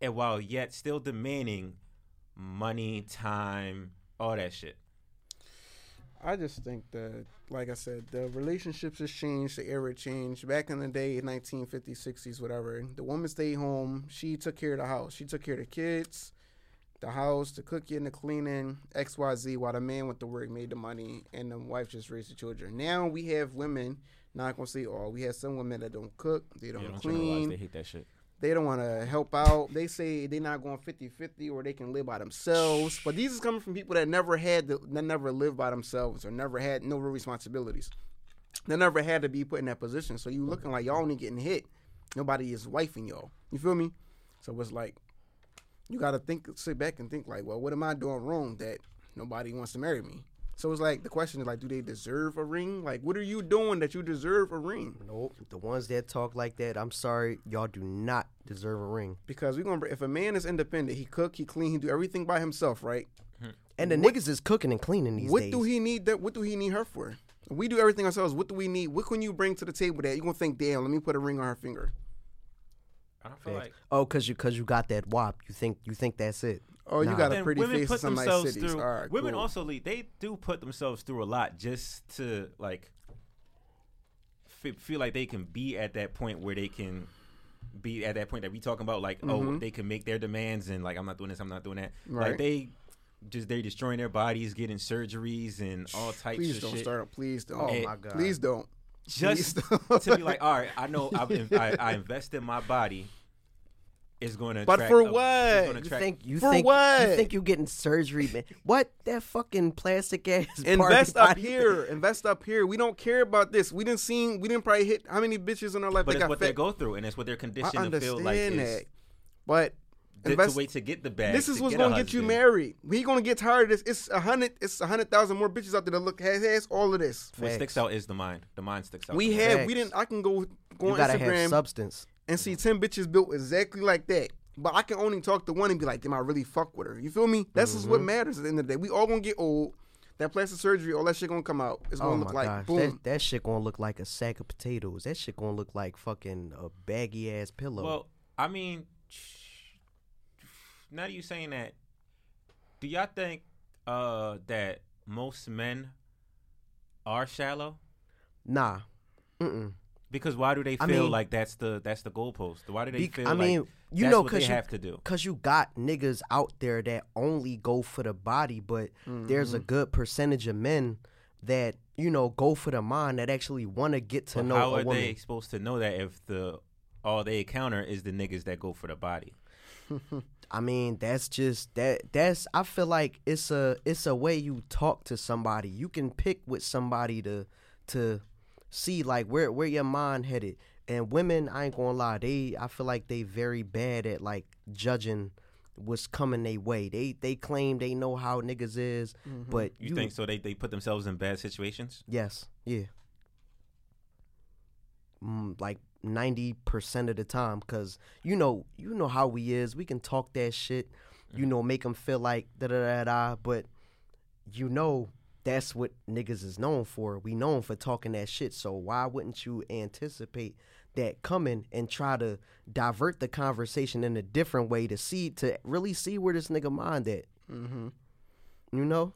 and while yet still demanding money, time, all that shit. I just think that, like I said, the relationships has changed, the era changed. Back in the day, 1950s, 60s, whatever, the woman stayed home. She took care of the house. She took care of the kids, the house, the cooking, the cleaning, X, Y, Z. While the man went to work, made the money, and the wife just raised the children. Now we have women. Not gonna say all. We have some women that don't cook. They don't, Yeah, don't clean. They hate that shit. They don't want to help out. They say they're not going 50-50 or they can live by themselves. But these is coming from people that never had to, that never lived by themselves or never had no real responsibilities. They never had to be put in that position. So you looking like y'all only getting hit. Nobody is wifing y'all. You feel me? So it's like you got to think, sit back and think like, well, what am I doing wrong that nobody wants to marry me? So it's like the question is like, do they deserve a ring? Like, what are you doing that you deserve a ring? Nope. The ones that talk like that, I'm sorry, y'all do not deserve a ring. Because we gonna if a man is independent, he cook, he clean, he do everything by himself, right? Hmm. And the niggas is cooking and cleaning these what days. do he need that? What do he need her for? We do everything ourselves. What do we need? What can you bring to the table that you gonna think, damn, let me put a ring on her finger? I don't feel like Oh, cause you cause you got that WAP. You think you think that's it. Oh, you got a pretty women face in put some nice cities. through. All right, women cool. also lead. They do put themselves through a lot just to like f- feel like they can be at that point where they can be at that point that we talking about. Like, oh, they can make their demands and like, I'm not doing this, I'm not doing that. Mm-hmm. Right. Like they just they destroying their bodies, getting surgeries and all types of shit. Please of don't shit. start. Please don't. Oh And- my god. Please don't. just Please don't. to be like, all right, I know I've in, I, I invest in my body. It's going to. But for a- what? gonna You think you For think what? you think you're getting surgery, man? What that fucking plastic ass? Invest up body- here. Invest up here. We don't care about this. We didn't see. We didn't probably hit how many bitches in our life But that it's got what they go through, and it's what they're I conditioned to feel like is that, but to, invest. to wait to get the bag. This is to what's get gonna get you married. We gonna get tired of this. It's a hundred. It's a hundred thousand more bitches out there that look has, has all of this. What Facts. sticks out is the mind. The mind sticks out. We the most. have. Facts. We didn't. I can go go You on gotta have Instagram substance. And see ten bitches built exactly like that. But I can only talk to one and be like, damn, I really fuck with her. You feel me? That's just what Mm-hmm. matters at the end of the day. We all gonna get old. That plastic surgery, all that shit gonna come out. It's Oh gonna my look like gosh, boom. that, that shit gonna look like a sack of potatoes. That shit gonna look like fucking a baggy ass pillow. Well, I mean, now that you saying that, do y'all think uh, that most men are shallow? nah, mm Because why do they I feel mean- like that's the that's the goalpost? Why do they Bec- feel I mean, like you that's know, what cause they you, have to do? Cause you got niggas out there that only go for the body, but mm-hmm. there's a good percentage of men that you know go for the mind that actually want to get to But know how a are woman. they supposed to know that if the all they encounter is the niggas that go for the body? I mean, that's just that. That's I feel like it's a it's a way you talk to somebody. You can pick with somebody to to see like where where your mind headed. And women, I ain't gonna lie, they I feel like they very bad at like judging what's coming their way. They they claim they know how niggas is, but You, think so? They they put themselves in bad situations. Yes, yeah. Mm, like ninety percent of the time, cause you know you know how we is. We can talk that shit, you know, make them feel like da da da da. But you know that's what niggas is known for. We known for talking that shit. So why wouldn't you anticipate that coming and try to divert the conversation in a different way to see to really see where this nigga mind at? Mm-hmm. You know.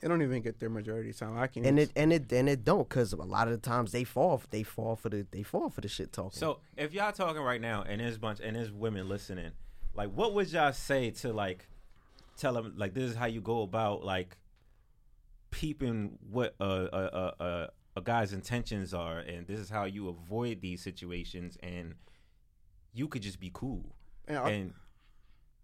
They don't even get their majority of the time. I can. and it and it and it don't because a lot of the times they fall they fall for the they fall for the shit talking. So if y'all talking right now and there's bunch and there's women listening, like what would y'all say to like tell them like this is how you go about like peeping what a a, a, a, guy's intentions are and this is how you avoid these situations and you could just be cool And I- and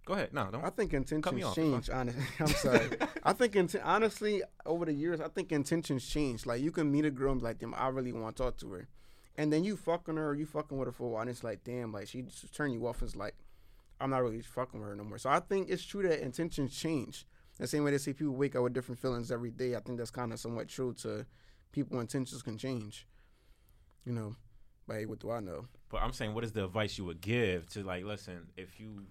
go ahead no don't I think intentions change. Honestly, I'm sorry. I think inten- honestly, over the years, I think intentions change. Like you can meet a girl and be like, "Damn, I really want to talk to her," and then you fucking her, or you fucking with her for a while, and it's like, "Damn, like she just turn you off." And It's like, I'm not really fucking with her no more. So I think it's true that intentions change. The same way they say people wake up with different feelings every day. I think that's kind of somewhat true to people. Intentions can change. You know, but hey, what do I know? But I'm saying, what is the advice you would give to like, listen, if you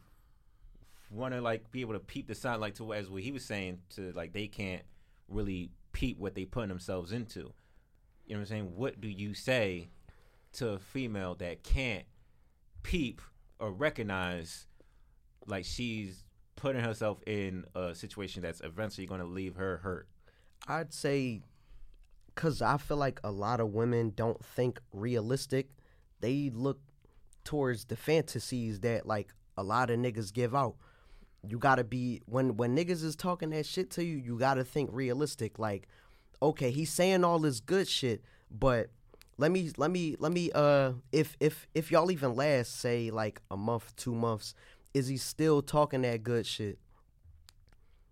want to like be able to peep the sign, like to as what he was saying, to like they can't really peep what they putting themselves into. You know what I'm saying? What do you say to a female that can't peep or recognize like she's putting herself in a situation that's eventually going to leave her hurt? I'd say because I feel like a lot of women don't think realistic. They look towards the fantasies that like a lot of niggas give out. You gotta be when when niggas is talking that shit to you. You gotta think realistic. Like, okay, he's saying all this good shit, but let me let me let me uh if if if y'all even last say like a month two months is he still talking that good shit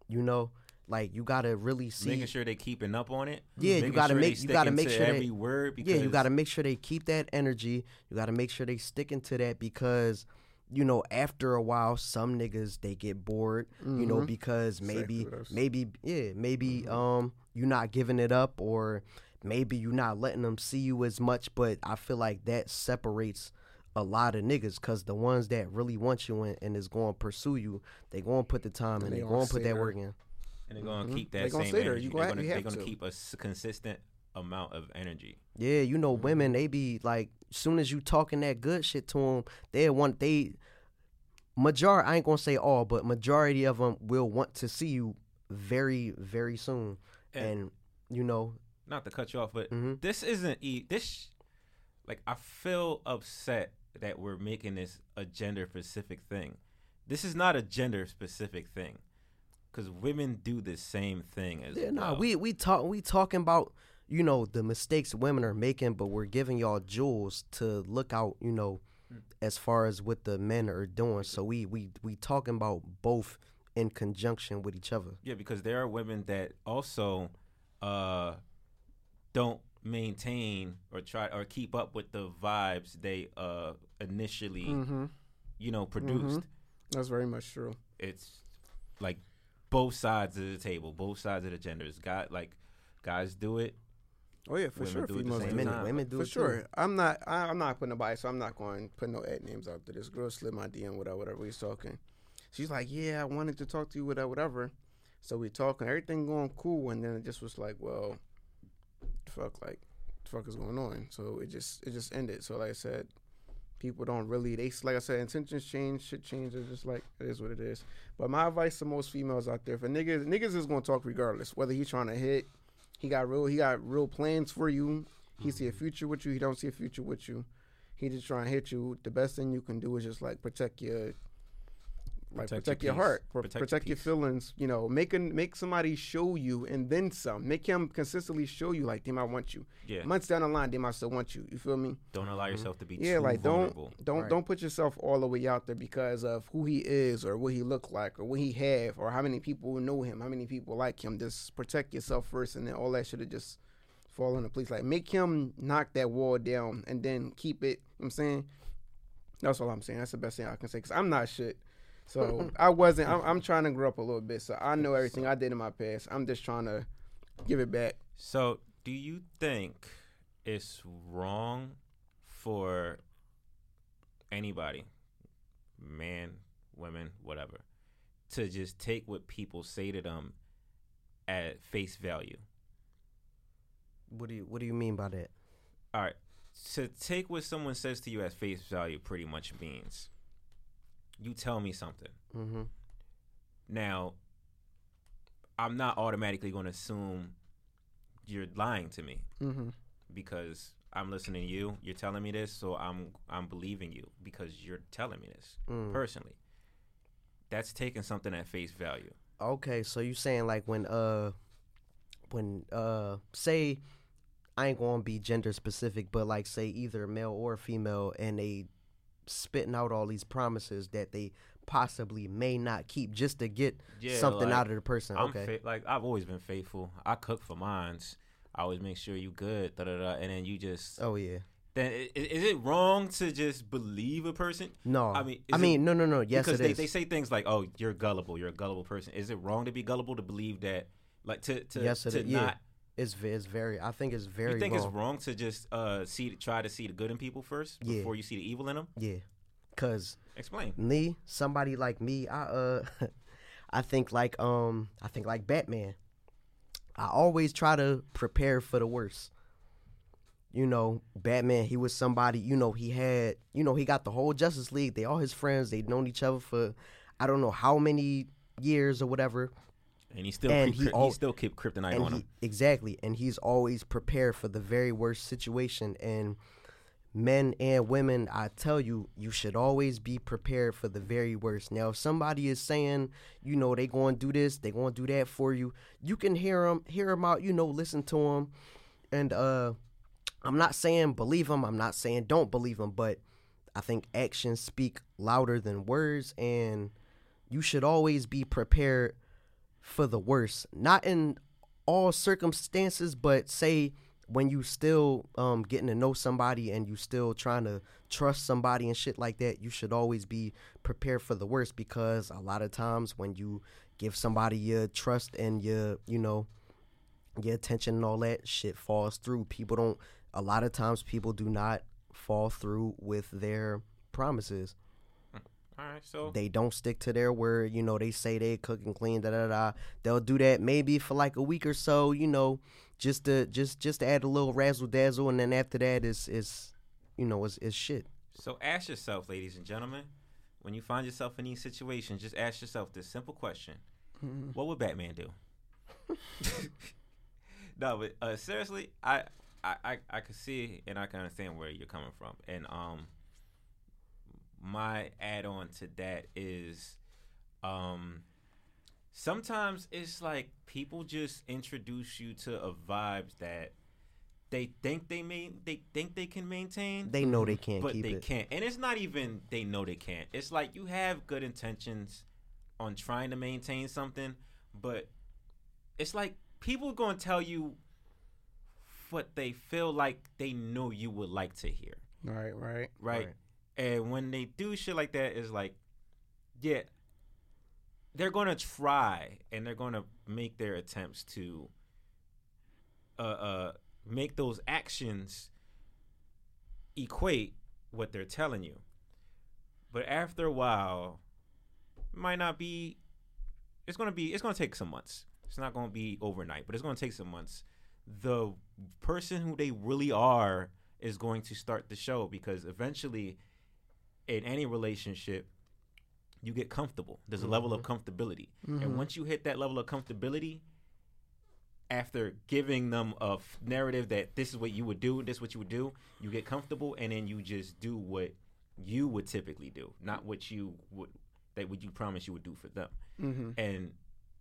you know like you gotta really see Making sure they keeping up on it. Yeah, you gotta sure make- you gotta make to sure they- every word. Because yeah you gotta make sure they keep that energy you gotta make sure they sticking to that because you know after a while some niggas they get bored you know because maybe Exactly what I maybe yeah maybe um you're not giving it up or maybe you're not letting them see you as much but i feel like that separates a lot of niggas because the ones that really want you and, and is going to pursue you they going to put the time and they they gonna put that there. work in and they're gonna Mhm. keep They that gonna same energy. They're gonna- gonna, they're gonna keep a s- consistent amount of energy. Yeah, you know, women they be like, soon as you talking that good shit to them, they want they majority. I ain't gonna say all, but majority of them will want to see you very, very soon. And- And you know, Not to cut you off, but Mhm. this isn't e- this. Like I feel upset that we're making this a gender specific thing. This is not a gender specific thing, because women do the same thing as yeah, nah, well. we we talk we talking about you know the mistakes women are making, but we're giving y'all jewels to look out. You know, as far as what the men are doing. So we we we talking about both in conjunction with each other. Yeah, because there are women that also uh, don't maintain or try or keep up with the vibes they uh, initially, Mm-hmm. you know, produced. That's very much true. It's like both sides of the table, both sides of the genders. got like guys do it. Oh yeah, for Women sure. do it the Females same do Women, it. time. women do for it sure. too. I'm not. I, I'm not putting a nobody. So I'm not going to put no ad names out there. This girl slid my DM whatever, whatever he's talking. She's like, yeah, I wanted to talk to you, whatever, whatever. So we talking, everything going cool, and then it just was like, well, fuck, like, the fuck is going on? So it just, it just ended. So like I said, people don't really. They like I said, intentions change, shit change. It's just like it is what it is. But my advice to most females out there, for niggas, niggas is gonna talk regardless, whether he trying to hit. He got real. He got real plans for you. He see a mm-hmm. future with you. He don't see a future with you. He just trying to hit you. The best thing you can do is just like protect your, like Protect protect, your your, heart, Pro- Protect protect, your your, feelings. You know, make an, make somebody show you and then some. Make him consistently show you like they might want you. Yeah. Months down the line, they might still want you. You feel me? Don't allow mm-hmm. yourself to be Yeah, too like vulnerable. don't don't Right. don't put yourself all the way out there because of who he is or what he look like or what he have or how many people know him, how many people like him. Just protect yourself first, and then all that should have just fall into place. Like make him knock that wall down and then keep it. You know what I'm saying that's all I'm saying. That's the best thing I can say because I'm not shit. So I wasn't. I'm, I'm trying to grow up a little bit, so I know everything I did in my past. I'm just trying to give it back. So, do you think it's wrong for anybody, man, women, whatever, to just take what people say to them at face value? What do you What do you mean by that? All right. To take what someone says to you at face value pretty much means you tell me something. Mm-hmm. Now, I'm not automatically going to assume you're lying to me Mm-hmm. because I'm listening to you. You're telling me this, so I'm I'm believing you because you're telling me this Mm. personally. That's taking something at face value. Okay, so you saying like when uh when uh say I ain't gonna be gender specific, but like say either male or female and they spitting out all these promises that they possibly may not keep just to get Yeah, something like, out of the person. I'm okay. fa- like I've always been faithful. I cook for mines. I always make sure you good. Da da da. And then you just oh yeah. then is it wrong to just believe a person? No. I mean, I is it- mean, no, no, no. Yes, because it they, is. they say things like, "Oh, you're gullible. You're a gullible person." Is it wrong to be gullible to believe that? Like to to yes, to is. Yeah. It's, it's very. I think it's very You think wrong. it's wrong to just uh see try to see the good in people first Yeah. before you see the evil in them? Yeah, cause Explain. me, somebody like me, I uh, I think like um, I think like Batman. I always try to prepare for the worst. You know, Batman, he was somebody, you know, he had, you know, he got the whole Justice League. They all his friends. They'd known each other for I don't know how many years or whatever. And he still And keep, he he, still keep kryptonite on he, him. exactly and he's always prepared for the very worst situation and men and women i tell you you should always be prepared for the very worst now if somebody is saying you know they going to do this they going to do that for you you can hear them hear them out you know listen to them and uh I'm not saying believe them. I'm not saying don't believe them, but I think actions speak louder than words, and you should always be prepared for the worst. Not in all circumstances, but say when you still um, getting to know somebody and you still trying to trust somebody and shit like that, you should always be prepared for the worst because a lot of times when you give somebody your trust and your you know your attention and all that shit falls through. People don't. A lot of times, people do not fall through with their promises. All right, so They don't stick to their word. You know, they say they cook and clean. Da da da. They'll do that maybe for like a week or so. You know, just to just just to add a little razzle dazzle, and then after that is is you know is is shit. So ask yourself, ladies and gentlemen, when you find yourself in these situations, just ask yourself this simple question: What would Batman do? no, but uh, seriously, I, I I I can see and I can understand where you're coming from, and um, my add-on to that is, um, sometimes it's like people just introduce you to a vibes that they think they may they think they can maintain They know they can't but keep they it. can't. And it's not even they know they can't. It's like you have good intentions on trying to maintain something, but it's like people are going to tell you what they feel like they know you would like to hear, Right, right. right? And when they do shit like that, it's like, yeah, they're to try and they're to make their attempts to uh, uh, make those actions equate what they're telling you. But after a while, it might not be. It's gonna be. It's gonna take some months. It's not gonna be overnight, but it's gonna take some months. The person who they really are is going to start the show because eventually, in any relationship, you get comfortable. There's a level of comfortability, and once you hit that level of comfortability, after giving them a f- narrative that this is what you would do, this is what you would do, you get comfortable, and then you just do what you would typically do, not what you would that would you promise you would do for them. Mm-hmm. And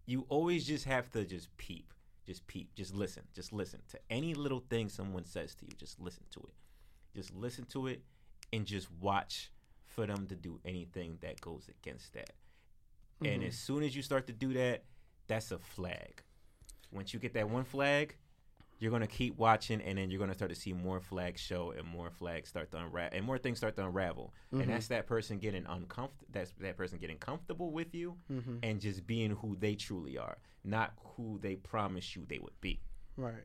you always just have to just peep, just peep, just listen, just listen to any little thing someone says to you. Just listen to it, just listen to it, and just watch for them to do anything that goes against that. And mm-hmm. as soon as you start to do that, that's a flag. Once you get that one flag, you're gonna keep watching, and then you're gonna start to see more flags show, and more flags start to unravel, and more things start to unravel. And that's mm-hmm. that person getting uncomfortable. That's that person getting comfortable with you, mm-hmm. and just being who they truly are, not who they promise you they would be. Right.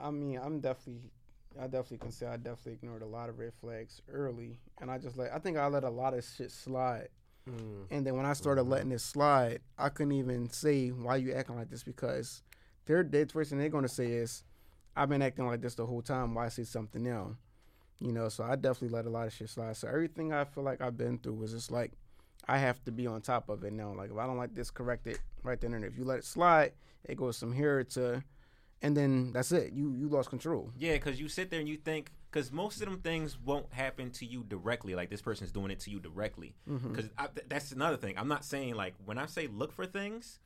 I mean, I'm definitely, I definitely can say I definitely ignored a lot of red flags early, and I just like I think I let a lot of shit slide, mm. and then when I started mm-hmm. letting it slide, I couldn't even say why you acting like this because they're the first thing they're gonna say is, I've been acting like this the whole time. Why I say something now? You know, so I definitely let a lot of shit slide. So everything I feel like I've been through was just like I have to be on top of it now. Like if I don't like this, correct it right then and. If you let it slide, it goes from here to, and then that's it. You you lost control. Yeah, because you sit there and you think, because most of them things won't happen to you directly. Like this person's doing it to you directly. Mm-hmm. Because th- that's another thing. I'm not saying like when I say look for things,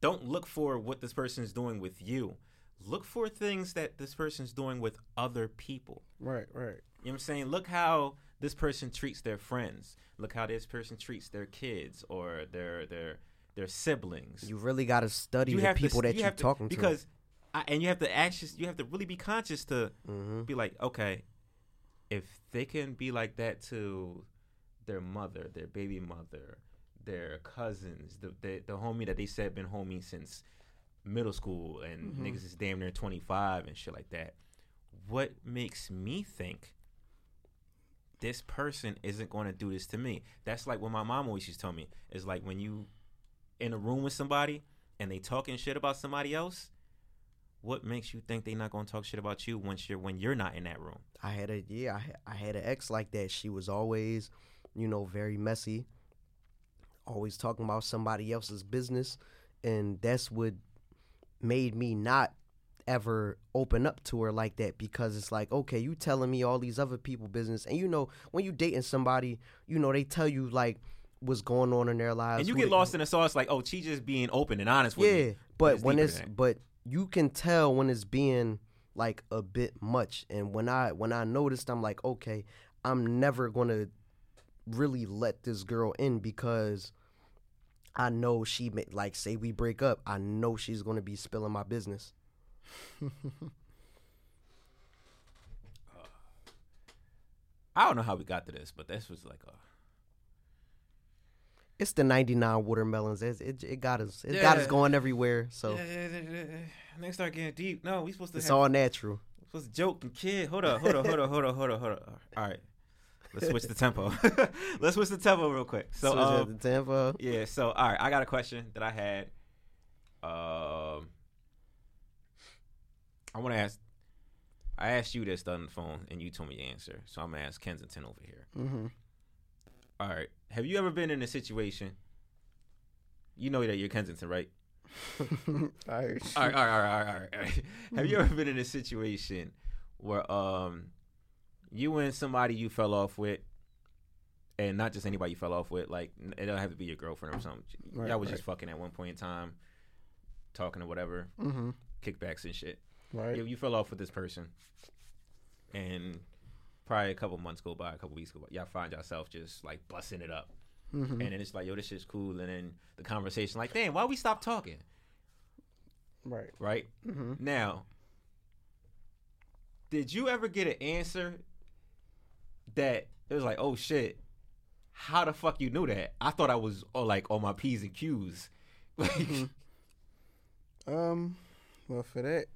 don't look for what this person's doing with you. Look for things that this person's doing with other people. Right, right. You know what I'm saying? Look how this person treats their friends. Look how this person treats their kids or their their their siblings You really got to study you the people to, that you you're have talking to. because I, and you have to actually you have to really be conscious to Mm-hmm. be like okay if they can be like that to their mother their baby mother their cousins the the, the homie that they said been homie since middle school and Mm-hmm. niggas is damn near 25 and shit like that what makes me think this person isn't going to do this to me that's like what my mom always used to tell me is like when you in a room with somebody and they talking shit about somebody else, what makes you think they're not gonna talk shit about you once you're when you're not in that room? I had a yeah, I had, I had an ex like that. She was always, you know, very messy, always talking about somebody else's business, and that's what made me not ever open up to her like that because it's like, okay, you telling me all these other people business, and you know, when you dating somebody, you know, they tell you like what's going on in their lives, And you get lost in the sauce like, oh, she just being open and honest with yeah, me. but when it's but you can tell when it's being like a bit much. And when I when I noticed, I'm like, okay, I'm never gonna really let this girl in because I know she may like say we break up. I know she's gonna be spilling my business. Uh, I don't know how we got to this, but this was like a It's the 99 watermelons. It, it, it got us. It got us going everywhere. So Next start getting deep. No, we supposed to it's have, all natural. supposed to joke and kid. Hold up, hold up, hold up, hold up, hold up, hold up. All right, let's switch the tempo. let's switch the tempo real quick. So, Switch um, the tempo. yeah. So, all right, I got a question that I had. Um, I want to ask. I asked you this on the phone, and you told me the answer. So I'm gonna ask Kensington over here. Mm-hmm. All right. Have you ever been in a situation? You know that you're Kensington, right? All right. All right, all right, all right, all right, all right. Have you ever been in a situation where um you and somebody you fell off with, and not just anybody you fell off with, like it don't have to be your girlfriend or something. Right, Y'all was right. just fucking at one point in time, talking or whatever, Mm-hmm. kickbacks and shit. Right. You, you fell off with this person, and probably a couple months go by, a couple weeks go by, y'all find yourself just like busting it up. Mm-hmm. And then it's like, yo, this shit's cool. And then the conversation, like, damn, why we stop talking? Right. Right? Mm-hmm. Now, did you ever get an answer that it was like, oh shit, how the fuck you knew that? I thought I was oh, like on my P's and Q's. Like, Um, well, for that,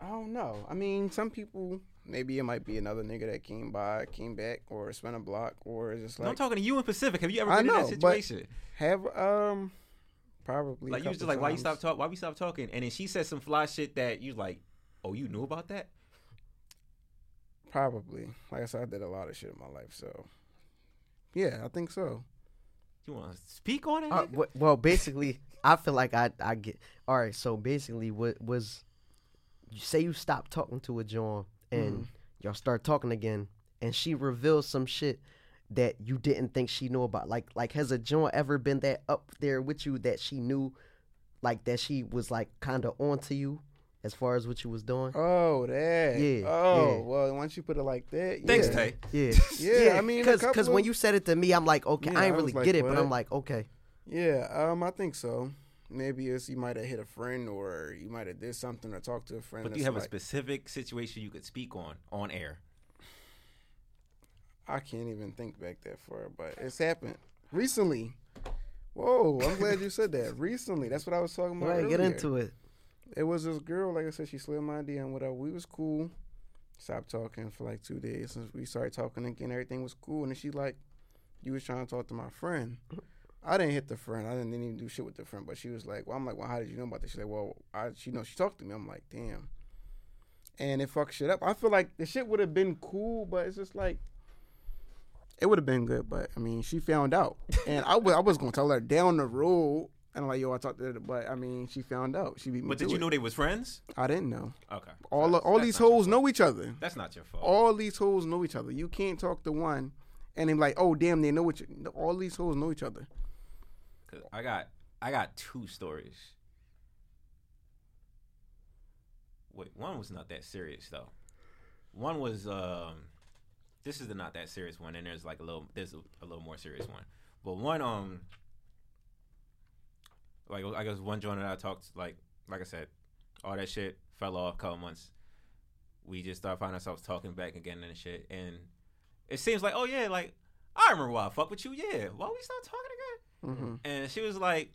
I don't know. I mean, some people maybe it might be another nigga that came by, came back, or spent a block, or it's just like I'm talking to you in Pacific. Have you ever I been in know, that but situation? have um probably Like a you was just couple like, why you stop talk? Why we stop talking? And then she said some fly shit that you like, oh, you knew about that? Probably. Like I said, I did a lot of shit in my life, so yeah, I think so. You want to speak on it? Uh, nigga? well, basically, I feel like I I get all right. So basically, what was you say you stop talking to a John and y'all start talking again, and she reveals some shit that you didn't think she knew about. Like like has a joint ever been that up there with you that she knew, like that she was like kind of on to you as far as what you was doing? Oh, that. Yeah, Oh, yeah. well, once you put it like that, Thanks, yeah. Tay. Yeah, Yeah, I mean, a because when you said it to me, I'm like, okay, Yeah, I ain't I really like, get it, but? I'm like, okay. Yeah, um, I think so. Maybe it's you might have hit a friend, or you might have did something or talked to a friend. But do you that's have a specific situation you could speak on on air? I can't even think back that far, but it's happened recently. Whoa, I'm glad you said that. Recently, that's what I was talking about. Right, get into it. It was this girl, like I said, she slid my DM, whatever. We was cool. Stopped talking for like two days. Since we started talking again, everything was cool. And then she like, you was trying to talk to my friend. I didn't hit the friend. I didn't, didn't even do shit with the friend. But she was like, well, I'm like, well, how did you know about this? She's like, well, I, she know she talked to me. I'm like, damn. And it fucked shit up. I feel like the shit would have been cool, but it's just like, it would have been good. But I mean, she found out, and I was I was gonna tell her down the road. And I'm like, yo, I talked to her, but I mean, she found out. She beat me But did you it. know they was friends? I didn't know. Okay. All That's- all that's these hoes know each other. That's not your fault. All these hoes know each other. You can't talk to one and then like, oh damn, they know each. All these hoes know each other. 'Cause I got I got two stories. Wait, one was not that serious though. One was um this is the not that serious one, and there's like a little there's a, a little more serious one. But one um like I guess one joint that I talked like like I said, all that shit fell off a couple months. We just started finding ourselves talking back again and shit, and it seems like oh yeah, like I remember why I fuck with you, yeah. Why we start talking again? hmm And she was like,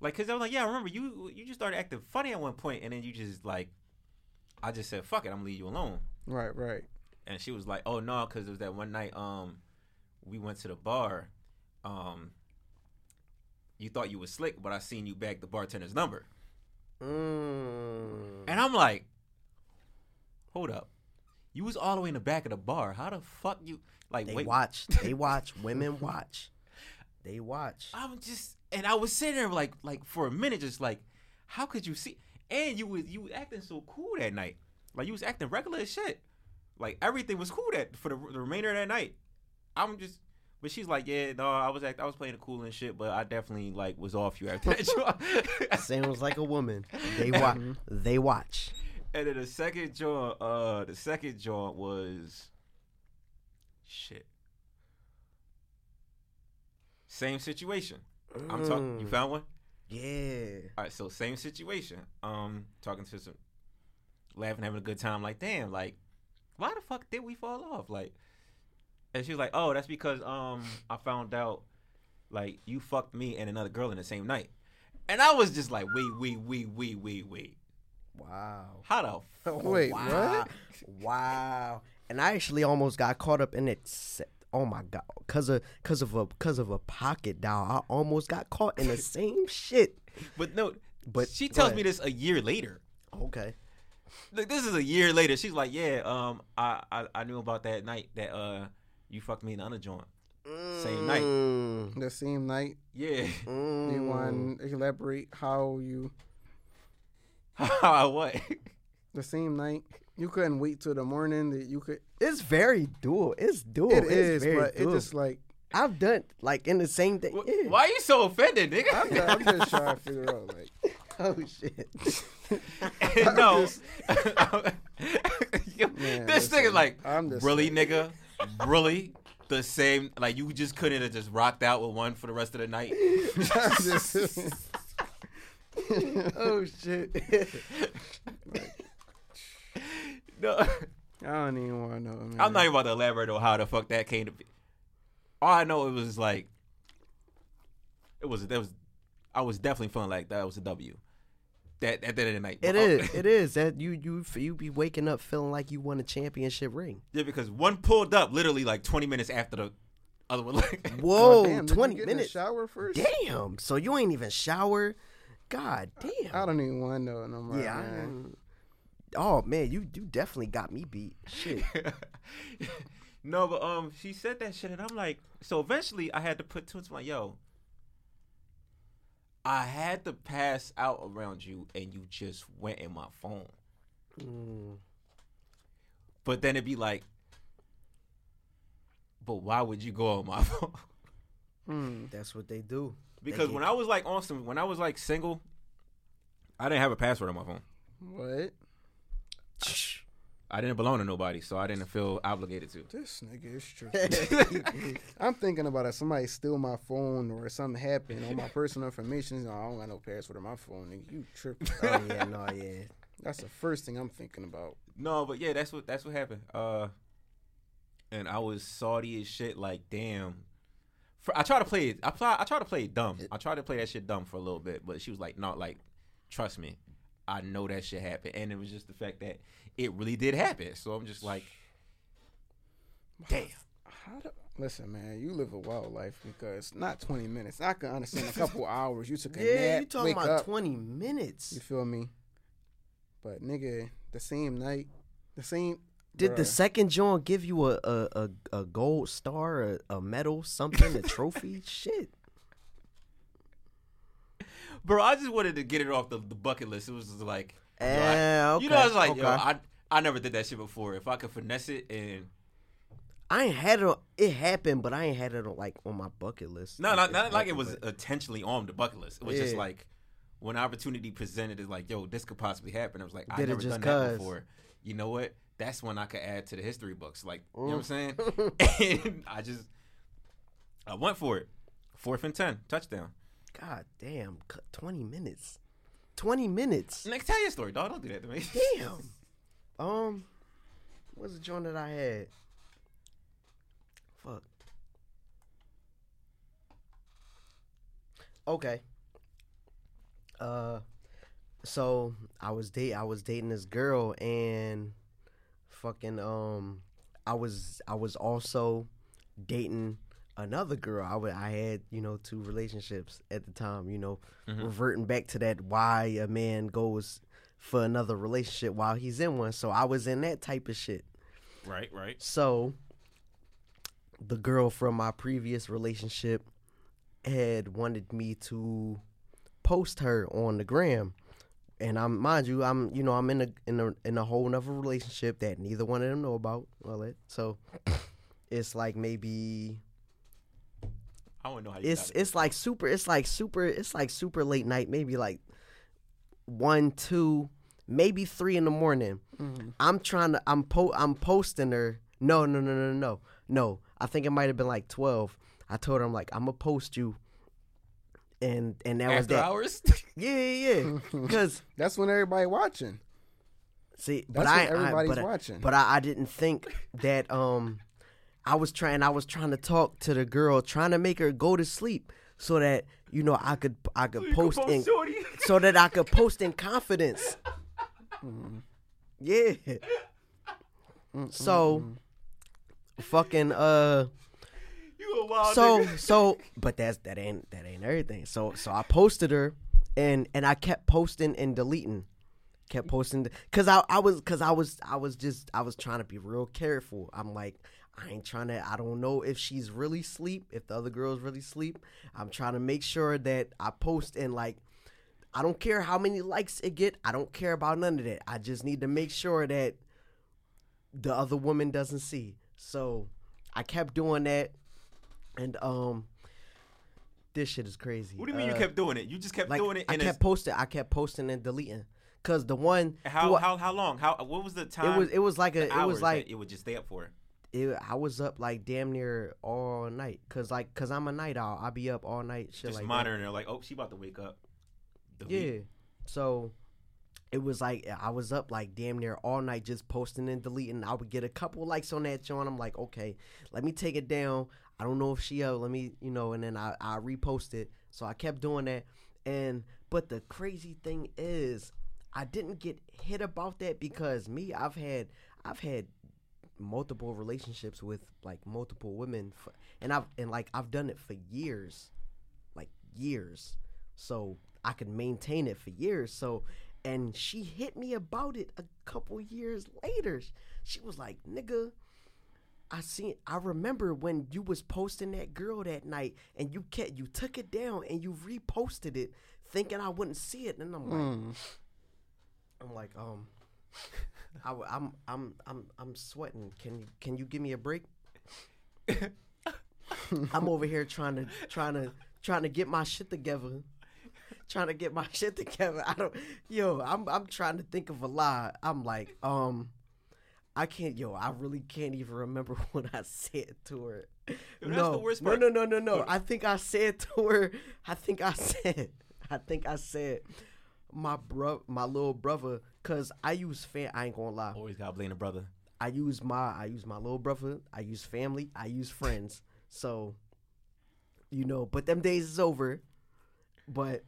like, cause I was like, yeah, I remember you. You just started acting funny at one point, and then you just like, I just said, fuck it, I'm gonna leave you alone. Right, right. And she was like, oh no, cause it was that one night, um, we went to the bar, um, you thought you was slick, but I seen you bag the bartender's number, Mm. and I'm like, hold up, you was all the way in the back of the bar. How the fuck you like? They wait, watch. They watch. Women watch. They watch. I'm just, and I was sitting there like, like for a minute, just like, how could you see? And you was you was acting so cool that night, like you was acting regular as shit, like everything was cool that for the, the remainder of that night. I'm just, but she's like, yeah, no, I was act, I was playing it cool and shit, but I definitely like was off you after that. Sounds like a woman. They watch. they watch. And then the second joint, uh, the second joint was shit. Same situation. I'm talking. You Mm. found one? Yeah. All right, so same situation. Um, talking to some, laughing, having a good time. Like, damn, like, why the fuck did we fall off? Like, and she was like, oh, that's because um, I found out, like, you fucked me and another girl in the same night, and I was just like, wait, wait, wait, wait, wait, wait. Wow. How the fuck? Wait, wow. what? Wow. And I actually almost got caught up in it. Se- Oh my god, cause of cause of a cause of a pocket dial, I almost got caught in the same shit. But no, But but she tells ahead. me this a year later. Okay. Like, this is a year later. She's like, yeah, um, I, I, I knew about that night that uh, you fucked me in the other joint. Same night. Mm, The same night. Yeah. Do you mm. want to elaborate how you How I what? the same night? You couldn't wait till the morning that you could. It's very dual. It's dual. It it's is, very but it just like I've done like in the same day. Wh- Yeah. Why are you so offended, nigga? I'm, just, I'm just trying to figure out like Oh shit. no. Yo, Man, this listen, nigga's like, I'm really, like- nigga? Really? The same? Like, you just couldn't have just rocked out with one for the rest of the night? Oh shit. no. I don't even want to know. Man. I'm not even about to elaborate on how the fuck that came to be. All I know it was like, it was, that was, I was definitely feeling like that was a W. That at the end of the night. It Oh, is. It is that you you you be waking up feeling like you won a championship ring. Yeah, because one pulled up literally like 20 minutes after the other one. Like, Whoa, Oh, damn, did you twenty get in the minutes. shower first. Damn. So you ain't even shower. God damn. I don't even want to know no more. yeah. I man. Oh man, you you definitely got me beat. Shit. no, but um, she said that shit, and I'm like, so eventually I had to put two two. Like, yo, I had to pass out around you, and you just went in my phone. Mm. But then it'd be like, but why would you go on my phone? Hmm. That's what they do. because get- when I was like on some, when I was like single, I didn't have a password on my phone. What? I didn't belong to nobody, so I didn't feel obligated to. This nigga is true. I'm thinking about if somebody steal my phone or something happened on my personal information. I don't got no password on my phone. Nigga, you tripping? oh yeah, no, yeah. That's the first thing I'm thinking about. No, but yeah, that's what that's what happened. Uh, and I was salty as shit. Like, damn. For, I try to play it. I try, I tried to play it dumb. I try to play that shit dumb for a little bit, but she was like, "Not like, trust me, I know that shit happened." And it was just the fact that it really did happen. So I'm just like, damn. How do, listen, man, you live a wild life because not 20 minutes. I can understand a couple hours. You took a Yeah, nap, you talking wake about up. twenty minutes. You feel me? But nigga, the same night, the same. Did the second joint give you a a, a, a gold star, a, a medal, something, a trophy? Shit. Bro, I just wanted to get it off the, the bucket list. It was just like, yo, I- Eh, you know, I was okay, like, yo. I I never did that shit before. If I could finesse it and I ain't had it. On, it happened, but I ain't had it on, like on my bucket list. No, not, not like it was intentionally on the bucket list. It was just like when opportunity presented, is like, yo, this could possibly happen. I was like, I Did never done that before. You know what? That's when I could add to the history books. Like, you know what I'm saying? Mm. and I just, I went for it. Fourth and ten, touchdown. God damn, twenty minutes. Twenty minutes. Next, tell your story, dog. Don't do that to me. Damn. Um, what's the joint that I had? Fuck. Okay. Uh, so I was date I was dating this girl and fucking um I was I was also dating another girl. I would I had you know two relationships at the time. You know, mm-hmm. reverting back to that why a man goes for another relationship while he's in one. So I was in that type of shit. Right, right. So the girl from my previous relationship had wanted me to post her on the gram. And I'm mind you, I'm you know, I'm in a in a in a whole nother relationship that neither one of them know about. Well that so it's like maybe I want to know how you it's got it. it's like super it's like super it's like super late night maybe like one two maybe three in the morning. I'm trying to. I'm po. I'm posting her. No, no, no, no, no, no. I think it might have been like twelve. I told her I'm like I'm gonna post you, and and that was that. hours. Yeah, yeah, yeah. Because That's when everybody watching. see, but That's I, what everybody's I, but, I- watching. but I, I didn't think that um, I was trying. I was trying to talk to the girl, trying to make her go to sleep, so that you know I could I could post in so that I could post in confidence. Yeah. So, fucking uh. you a wild So nigga. so, but that's that ain't that ain't everything. So so I posted her, and and I kept posting and deleting, kept posting because I I was because I was I was just I was trying to be real careful. I'm like. I ain't trying to. I don't know if she's really sleep. If the other girls really sleep, I'm trying to make sure that I post and like I don't care how many likes it get. I don't care about none of that. I just need to make sure that the other woman doesn't see. So I kept doing that, and um, this shit is crazy. What do you mean you Uh, kept doing it? You just kept like doing it. I kept it's- posting. I kept posting and deleting, cause the one how who- how how long? How what was the time? it was it was like a it was like it would just stay up for. It, I was up like damn near all night, cause like cause I'm a night owl. I be up all night, shit Just like that. monitoring her, like, oh, she about to wake up. Delete. Yeah. So it was like I was up like damn near all night just posting and deleting. I would get a couple likes on that joint. I'm like, okay, let me take it down. I don't know if she up. Let me, you know, and then I, I repost it. So I kept doing that. And but the crazy thing is I didn't get hit about that because me, I've had I've had multiple relationships with like multiple women for, and I've and like I've done it for years like years. So I could maintain it for years. So and she hit me about it a couple years later. She was like nigga I seen I remember when you was posting that girl that night and you kept you took it down and you reposted it thinking I wouldn't see it. And I'm like I'm like um I, am I'm I'm I'm sweating. Can you can you give me a break? I'm over here trying to trying to trying to get my shit together. Trying to get my shit together. I don't yo, I'm I'm trying to think of a lie. I'm like, um I can't yo, I really can't even remember what I said to her. that's no, the worst no, no, no, no, no. I think I said to her, I think I said, I think I said, my bro, my little brother, cause I use fan. I ain't gonna lie. Always gotta blame the brother. I use my, I use my little brother. I use family. I use friends. So, you know, but them days is over. But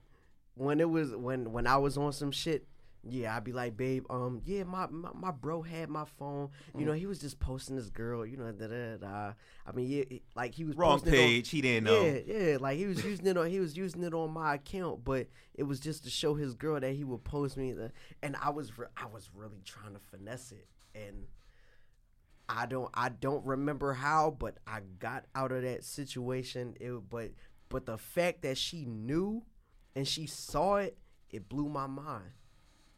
when it was when when I was on some shit, yeah, I'd be like, babe, um, yeah, my my, my bro had my phone. You know, he was just posting this girl. You know, da da da. I mean, yeah, it- like he was Wrong posting it on- page. he didn't know. yeah, yeah, like he was using it on he was using it on my account, but it was just to show his girl that he would post me, the, and I was re- I was really trying to finesse it, and I don't I don't remember how, but I got out of that situation. It but but the fact that she knew and she saw it, it blew my mind.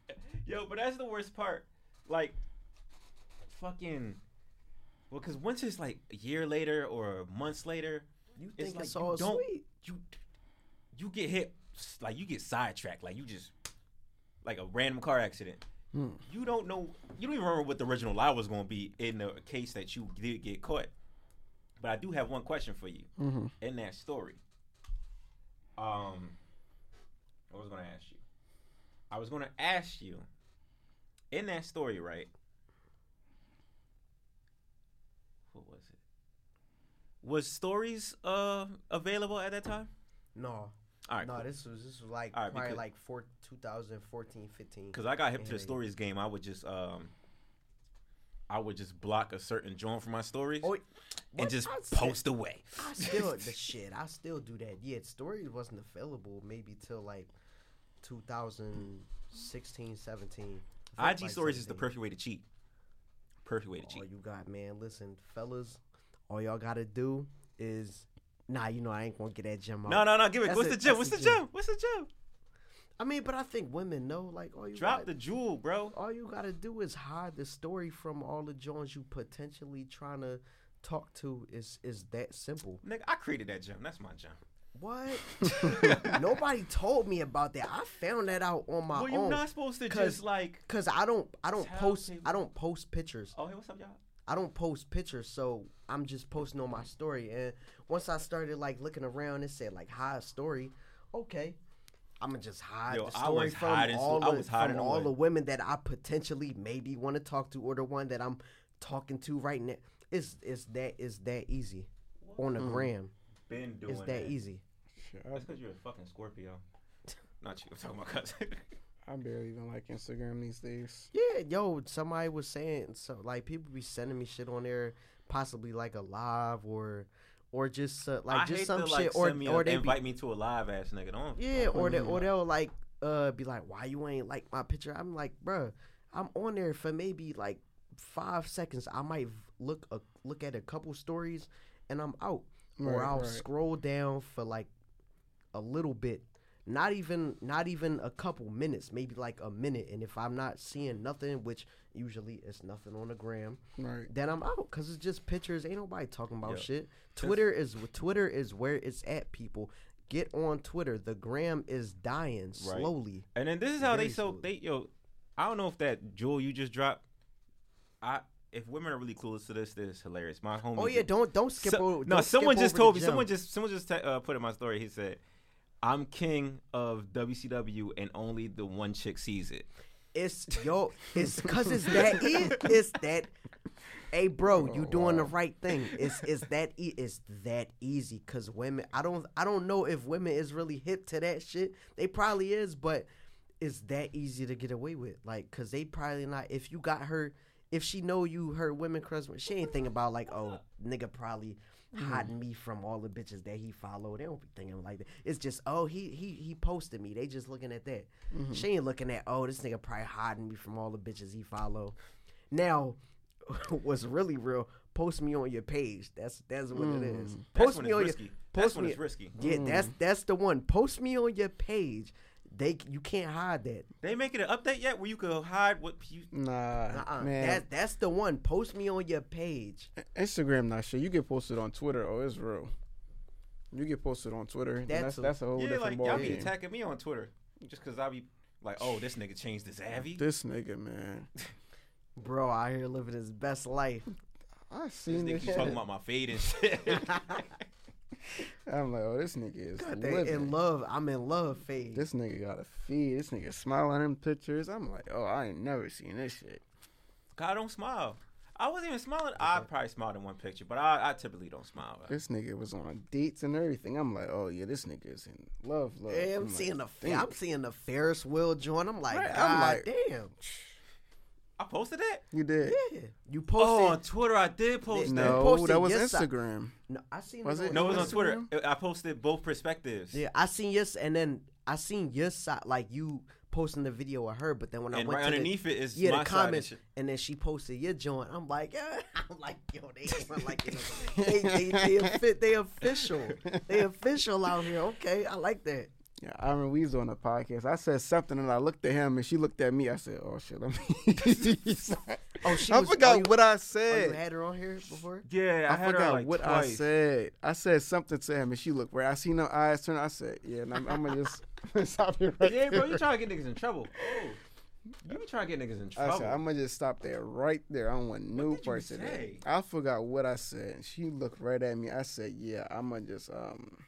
Yo, but that's the worst part. Like, fucking. Well, because once it's like a year later or months later, You it's think like it's you don't sweet? you you get hit like you get sidetracked like you just like a random car accident. You don't know. You don't even remember what the original lie was going to be in the case that you did get caught. But I do have one question for you in that story. Um, I was going to ask you. I was going to ask you in that story, right? What was it? Was stories uh available at that time? No. All right, no, cool. this was this was like All right, probably because- like four, 2014, 15. Because I got hip to the stories game, I would just um, I would just block a certain joint from my stories Oh, and just I post away. I still the shit. I still do that. Yeah, stories wasn't available maybe till like 2016, 17. Felt IG stories is the perfect way to cheat. Perfect way to oh, cheat. All you got, man. Listen, fellas, all y'all gotta do is nah. You know I ain't gonna get that gem out. No, no, no. Give it. That's What's the that's What's the gem? What's the gem? I mean, but I think women know. Like all you Drop got, the jewel, bro. all you gotta do is hide the story from all the joints you potentially trying to talk to. Is is that simple? Nigga, I created that gem. That's my gem. What? Nobody told me about that. I found that out on my well, you're not supposed to 'Cause- just like. Cause I don't, I don't post, people. I don't post pictures. Oh, hey, what's up, y'all? I don't post pictures, so I'm just posting on my story. And once I started like looking around, it said like hide story. Okay, I'm gonna just hide Yo, the I story was from hiding- all I the, was hiding from all away. the women that I potentially maybe want to talk to, or the one that I'm talking to right now. It's it's that it's that easy on the mm. gram. Been doing It's that easy. Shit, That's because you're a fucking Scorpio. Not you. I'm talking about cousin. I, I barely even like Instagram these days. Yeah, yo, somebody was saying so like people be sending me shit on there, possibly like a live or or just uh, like I just hate some to, like, shit or me or a, they be, invite me to a live ass nigga. Don't. yeah or they or they'll like uh be like why you ain't like my picture? I'm like, bruh, I'm on there for maybe like five seconds. I might look a, look at a couple stories and I'm out, or I'll right. scroll down for like a little bit. Not even not even a couple minutes, maybe like a minute. And if I'm not seeing nothing, which usually it's nothing on the gram, Right. then I'm out because it's just pictures. Ain't nobody talking about Yeah. shit. Twitter is Twitter is where it's at. People get on Twitter. The gram is dying Right. slowly. And then this is how they so they yo. I don't know if that jewel you just dropped. I if women are really clueless to this, this is hilarious. My homie. Oh yeah, don't don't skip So- over. no, don't skip someone just told me. Someone just someone just te- uh, put in my story. He said, "I'm king of WCW, and only the one chick sees it." It's yo. It's because it's that. E- it's that. Hey, bro, you oh, doing the right thing. It's it's that e- it's that easy. Cause women, I don't I don't know if women is really hip to that shit. They probably is, but it's that easy to get away with. Like, cause they probably not. If you got her, if she know you her women crush, she ain't thinking about like, oh, nigga probably hiding mm-hmm. me from all the bitches that he followed. They don't be thinking like that. It's just, oh, he he he posted me. They just looking at that. Mm-hmm. She ain't looking at, oh, this nigga probably hiding me from all the bitches he follow. Now, what's really real? Post me on your page. That's that's what it is. Mm. That's Post when me on risky. your. That's Post when me. it's risky. Yeah, that's mm. that's the one. Post me on your page. They you can't hide that. They making an update yet where you could hide what you. Nah, Uh-uh. man. That's that's the one. Post me on your page. Instagram not shit. You get posted on Twitter. Oh, it's real. You get posted on Twitter. That's That's a- that's a whole Yeah, different like y'all ball be attacking me on Twitter just because I be like, oh, this nigga changed his Avi. This nigga, man. Bro, out here living his best life. I This seen nigga this. keep talking about my fade and shit. I'm like, oh, this nigga is They living. in love. I'm in love phase. This nigga got a feed. This nigga smiling in pictures. I'm like, oh, I ain't never seen this shit. God don't smile. I wasn't even smiling. I probably smiled in one picture, but I, I typically don't smile. This nigga was on dates and everything. I'm like, oh yeah, this nigga is in love, love. Yeah, I'm like, seeing the damn. I'm seeing the Ferris wheel joint. I'm like, Right, God I'm like- damn. I posted that. You did? Yeah, you posted. Oh, on. Twitter I did post They- that. No, posted that was yes, I- Instagram. no, I seen Was it. it? No, it was on Twitter. I posted both perspectives. Yeah, I seen yes, and then I seen your side, like you posting the video of her. But then when I And went right to the- underneath it is yeah, my the side and comments, shit. and then she posted your joint. I'm like, yeah. I'm like, yo, they doing like you know, they they they, offi- they official, they official out here. Okay, I like that. Yeah, I remember we was on a podcast. I said something and I looked at him and she looked at me. I said, "Oh shit, let me." Oh, she I was- forgot oh, you- what I Oh, said. you had her on here before? Yeah, I, I, had her forgot like what twice. I said. I said something to him and she looked right. I seen her eyes turn. I said, "Yeah," and I'm, I'm gonna just stop here. right Yeah, bro, you trying to get niggas in trouble. Oh, you be trying to get niggas in I trouble. said, I'm gonna just stop there right there. I don't want no did you person there. I forgot what I said. She looked right at me. I said, "Yeah, I'm gonna just um,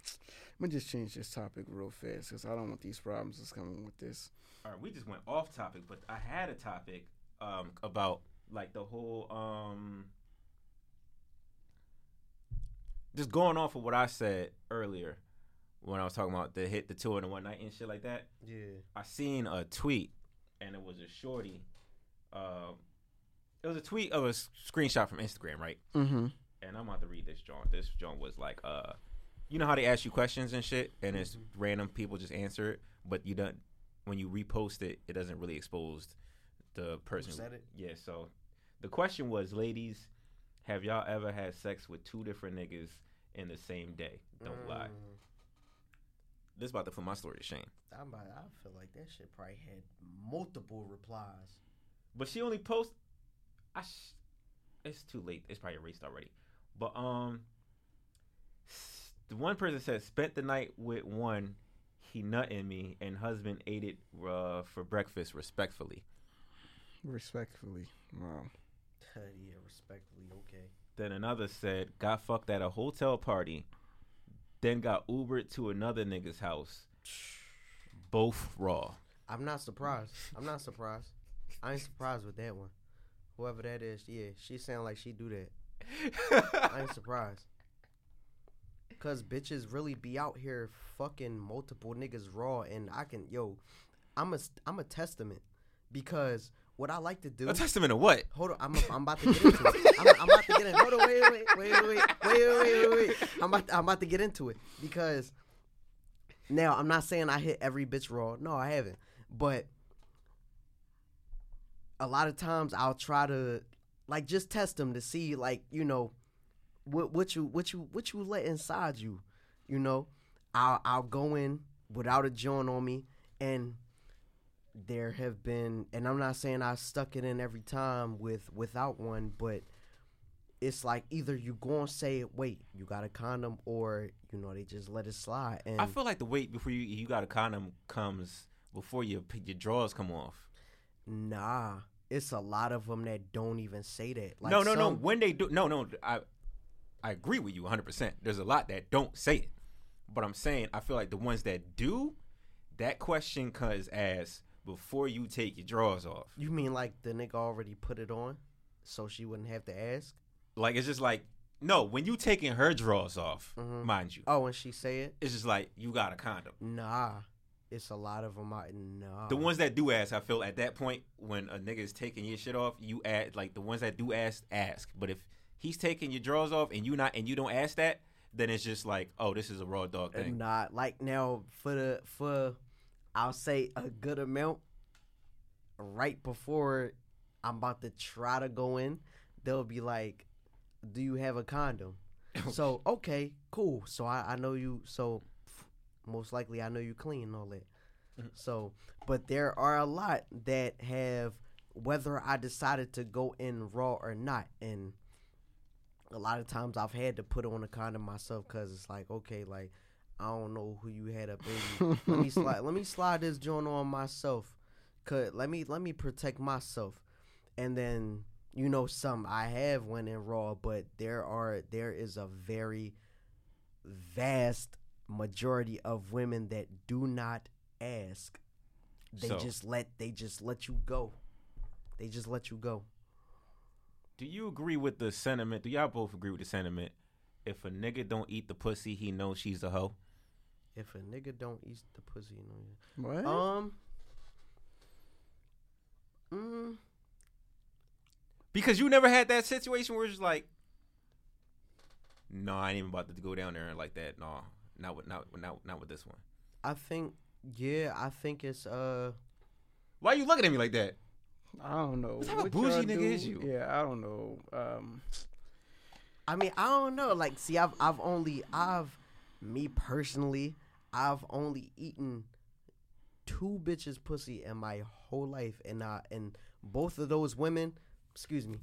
I'm gonna just change this topic real fast because I don't want these problems that's coming with this." All right, we just went off topic, but I had a topic um, about like the whole um, just going off of what I said earlier when I was talking about the hit the tour in the one night and shit like that. Yeah. I seen a tweet and it was a shorty. Uh, it was a tweet of a screenshot from Instagram, right? Mm-hmm. and I'm about to read this joint. This joint was like, uh, you know how they ask you questions and shit, and it's random people just answer it, but you don't. When you repost it, it doesn't really expose the person. said it? Yeah. So the question was, ladies, have y'all ever had sex with two different niggas in the same day? Don't lie. Mm, This about to put my story to shame. I'm about, I feel like that shit probably had multiple replies. But she only post. I. Sh- it's too late. It's probably erased already. But um, the one person said spent the night with one, he nut in me, and husband ate it uh, for breakfast respectfully. Respectfully, wow. yeah, respectfully, okay. Then another said got fucked at a hotel party, then got Ubered to another nigga's house. Both raw. I'm not surprised. I'm not surprised. I ain't surprised with that one. Whoever that is, yeah, she sound like she do that. I ain't surprised. Cause bitches really be out here fucking multiple niggas raw, and I can yo, I'm a I'm a testament because what I like to do. A testament of what? Hold on, I'm, I'm about to get into it. I'm, I'm about to get in. Hold on, wait, wait, wait, wait, wait, wait, wait, wait, wait. I'm about, I'm about to get into it because now I'm not saying I hit every bitch raw. No, I haven't. But a lot of times I'll try to like just test them to see like you know what what you what you what you let inside you. You know, I'll I'll go in without a joint on me and there have been and I'm not saying I stuck it in every time with without one, but it's like either you go and say, wait, you got a condom, or you know they just let it slide. And I feel like the wait before you you got a condom comes before your your drawers come off. nah, it's a lot of them that don't even say that. Like no, no, no. When they do, no, no. I I agree with you 100. percent There's a lot that don't say it, but I'm saying I feel like the ones that do, that question comes as before you take your drawers off. You mean like the nigga already put it on, so she wouldn't have to ask? Like it's just like no, when you taking her drawers off, Mhm. mind you, Oh, and she say it? it's just like you got a condom. Nah, it's a lot of them out. Nah, The ones that do ask, I feel at that point when a nigga is taking your shit off, you add like the ones that do ask, ask. But if he's taking your drawers off and you not and you don't ask that, then it's just like, oh, this is a raw dog thing. Not like now for the for I'll say a good amount right before I'm about to try to go in, they'll be like, Do you have a condom? so okay, cool. So I, I know you so most likely I know you clean and all that. Mm-hmm. So but there are a lot that have whether I decided to go in raw or not and a lot of times I've had to put on a condom myself because it's like okay, like I don't know who you had up in. you. let me slide. Let me slide this joint on myself. Cause let me let me protect myself, and then you know some I have went in raw, but there are there is a very vast majority of women that do not ask. They So- just let they just let you go. They just let you go. Do you agree with the sentiment? Do y'all both agree with the sentiment? If a nigga don't eat the pussy, he knows she's a hoe. If a nigga don't eat the pussy, you know. What? Um. Mm, Because you never had that situation where it's just like, no, I ain't even about to go down there like that. No, not with not not not with this one. I think yeah, I think it's uh Why are you looking at me like that? I don't know. What type of bougie y'all nigga do- is you? Yeah, I don't know. Um, I mean, I don't know. Like, see, I've I've only I've me personally, I've only eaten two bitches pussy in my whole life, and uh, and both of those women, excuse me,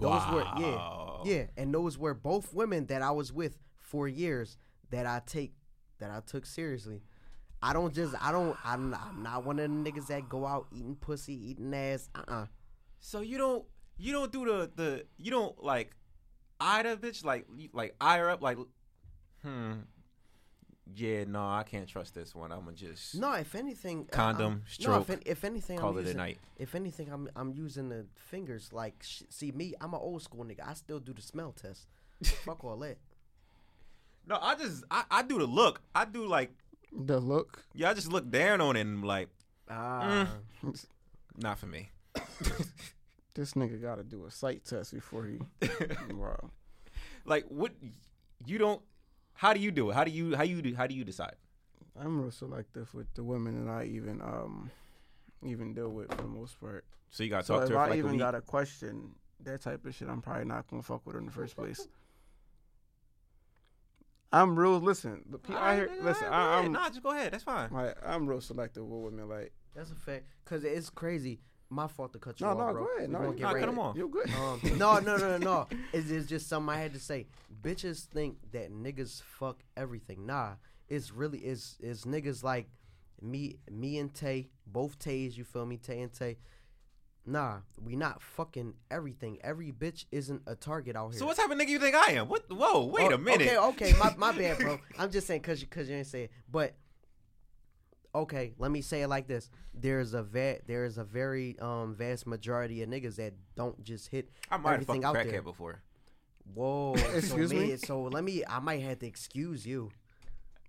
those were yeah, yeah, and those were both women that I was with for years that I take that I took seriously. I don't just I don't I'm not, I'm not one of the niggas that go out eating pussy, eating ass. Uh uh So you don't you don't do the the you don't like eye the bitch like like eye her up like hmm yeah no I can't trust this one I'm gonna just No, if anything, uh, Condom, I'm- stroke, No, if, if anything, call I'm it a night. If anything, I'm I'm using the fingers. Like, sh- see me, I'm an old school nigga. I still do the smell test. Fuck all that. no I just I, I do the look I do like the look. yeah I just look down on it and like Ah, not for me This nigga got to do a sight test before he. wow. like what you don't how do you do it how do you how you do how do you decide I'm real selective with the women that I even um even deal with for the most part. so you got to So talk if to her I for like a even week got a question, that type of shit, I'm probably not gonna fuck with her in the first place. I'm real. Listen, the pe- I hear, listen. alright, I. I'm nah just go ahead that's fine like I'm real selective with women. Like that's a fact. Cause it's crazy. my fault to cut you No, off, no, bro. go ahead. We No, gonna you- get Nah, cut in. him off. You're good. Um, no, no, no, no, no. It's, it's just something I had to say. Bitches think that niggas fuck everything. Nah, it's really is is niggas like me, me and Tay, both Tays. You feel me, Tay and Tay. Nah, we not fucking everything. Every bitch isn't a target out here. So what type of nigga you think I am? What? Whoa, wait Oh, a minute. Okay, okay, my, my bad, bro. I'm just saying because you, cause you didn't say it. But okay, let me say it like this: there's a va- there's a very um vast majority of niggas that don't just hit I might have everything fucked a out there. crackhead before. Whoa, Excuse so me? may- So let me. I might have to excuse you.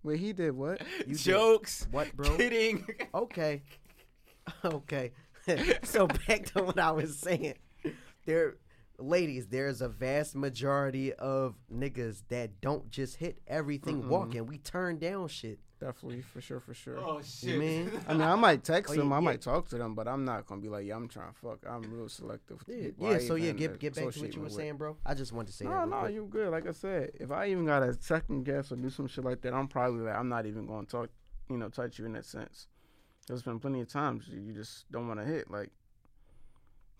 Wait, he did what? You did- Jokes. What, bro? Kidding. Okay, okay. so back to what I was saying. There, ladies, there's a vast majority of niggas that don't just hit everything walking. We turn down shit. Definitely, for sure, for sure. oh You shit. mean? I mean, I might text Oh, them, yeah, I yeah. might talk to them, but I'm not gonna be like, yeah, I'm trying to fuck. I'm real selective. Yeah, people yeah. So yeah, get get back to what you were saying, bro. I just wanted to say No, that. real no, quick. you good. Like I said, if I even got a second guess or do some shit like that, I'm probably like, I'm not even gonna talk, you know, touch you in that sense. There's been plenty of times you just don't want to hit, like,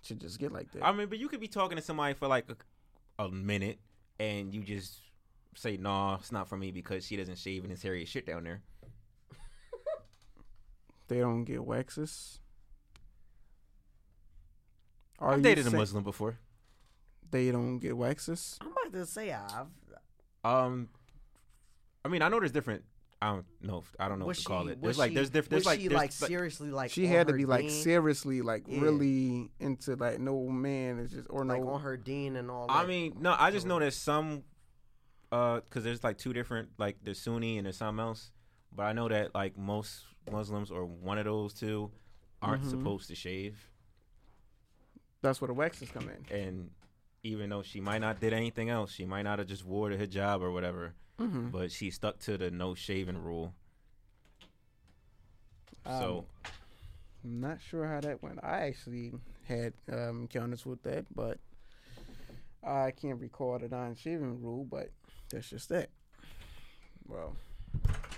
should just get like that. I mean, but you could be talking to somebody for like a, a minute, and you just say, "Nah, it's not for me because she doesn't shave and it's hairy as shit down there." they don't get waxes. Are I've you dated a Muslim before. They don't get waxes. I'm about to say I've. Um, I mean, I know there's different. I don't know. If, I don't know Was what to she, call it. was There's like there's different. There's was like she there's like seriously like she had to her be like dean? seriously, like Yeah. really into like no man is just or no. like on her deen and all. That. I that. mean, no, I just know there's some, uh, because there's like two different, like there's Sunni and there's something else. But I know that like most Muslims or one of those two aren't Mhm. supposed to shave, That's where the waxes come in. and even though she might not did anything else, she might not have just wore the hijab or whatever, Mm-hmm. but she stuck to the no shaving rule. So I'm not sure how that went. I actually had um, encounters with that, but I can't recall the non-shaving rule. But that's just that. Well,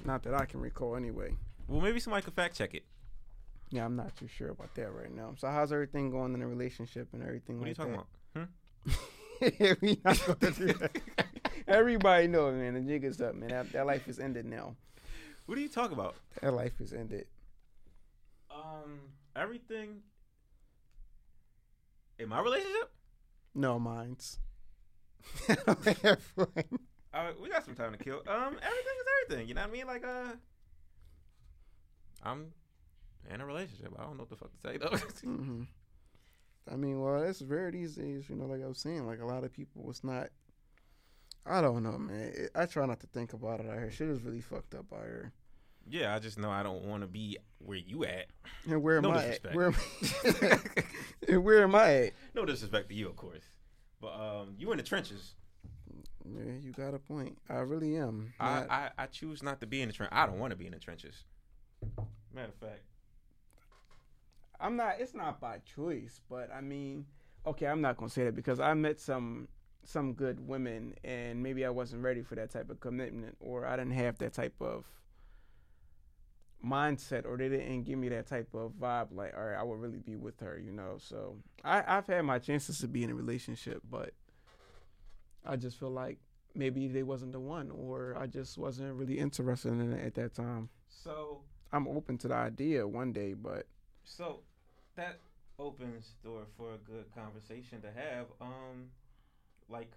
not that I can recall anyway. well, maybe somebody could fact check it. Yeah, I'm not too sure about that right now. So how's everything going in the relationship and everything What are you talking that? about? Hmm? We not gonna do that. Everybody know, man. The jig is up, man. That, that life is ended now. What are you talking about? That life is ended. Um, everything in my relationship. No minds. I don't have fun. Uh, we got some time to kill. Um, everything is everything. You know what I mean? Like, uh, I'm in a relationship. I don't know what the fuck to say though. hmm I mean, well, it's rare these days. You know, like I was saying, like a lot of people, it's not. I don't know, man. It, I try not to think about it out here. Shit is really fucked up out here. yeah, I just know I don't want to be where you at. And where am No I at? Where am and where am I at? No disrespect to you, of course, but um, you in the trenches. Yeah, you got a point. I really am. I, Not- I I choose not to be in the trench. I don't want to be in the trenches. Matter of fact, I'm not. It's not by choice, but I mean, okay, I'm not gonna say that because I met some some good women, and maybe I wasn't ready for that type of commitment, or I didn't have that type of mindset, or they didn't give me that type of vibe. Like, all right, I would really be with her, you know. So I, I've had my chances to be in a relationship, but I just feel like maybe they wasn't the one, or I just wasn't really interested in it at that time. so I'm open to the idea one day, but so that opens door for a good conversation to have. Um, like,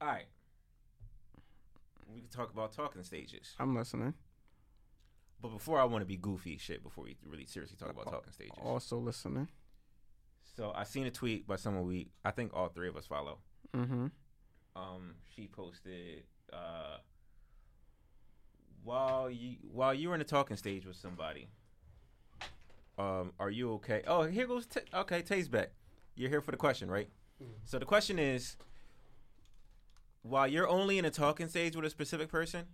all right, we can talk about talking stages. I'm listening. But before I want to be goofy shit, before we really seriously talk about talking stages. Also listening. So I seen a tweet by someone we I think all three of us follow. Mm-hmm. Um, she posted uh, while you while you were in the talking stage with somebody. Um, are you okay? Oh, here goes. T- okay, Tay's back. You're here for the question, right? Mm-hmm. So the question is, while you're only in a talking stage with a specific person,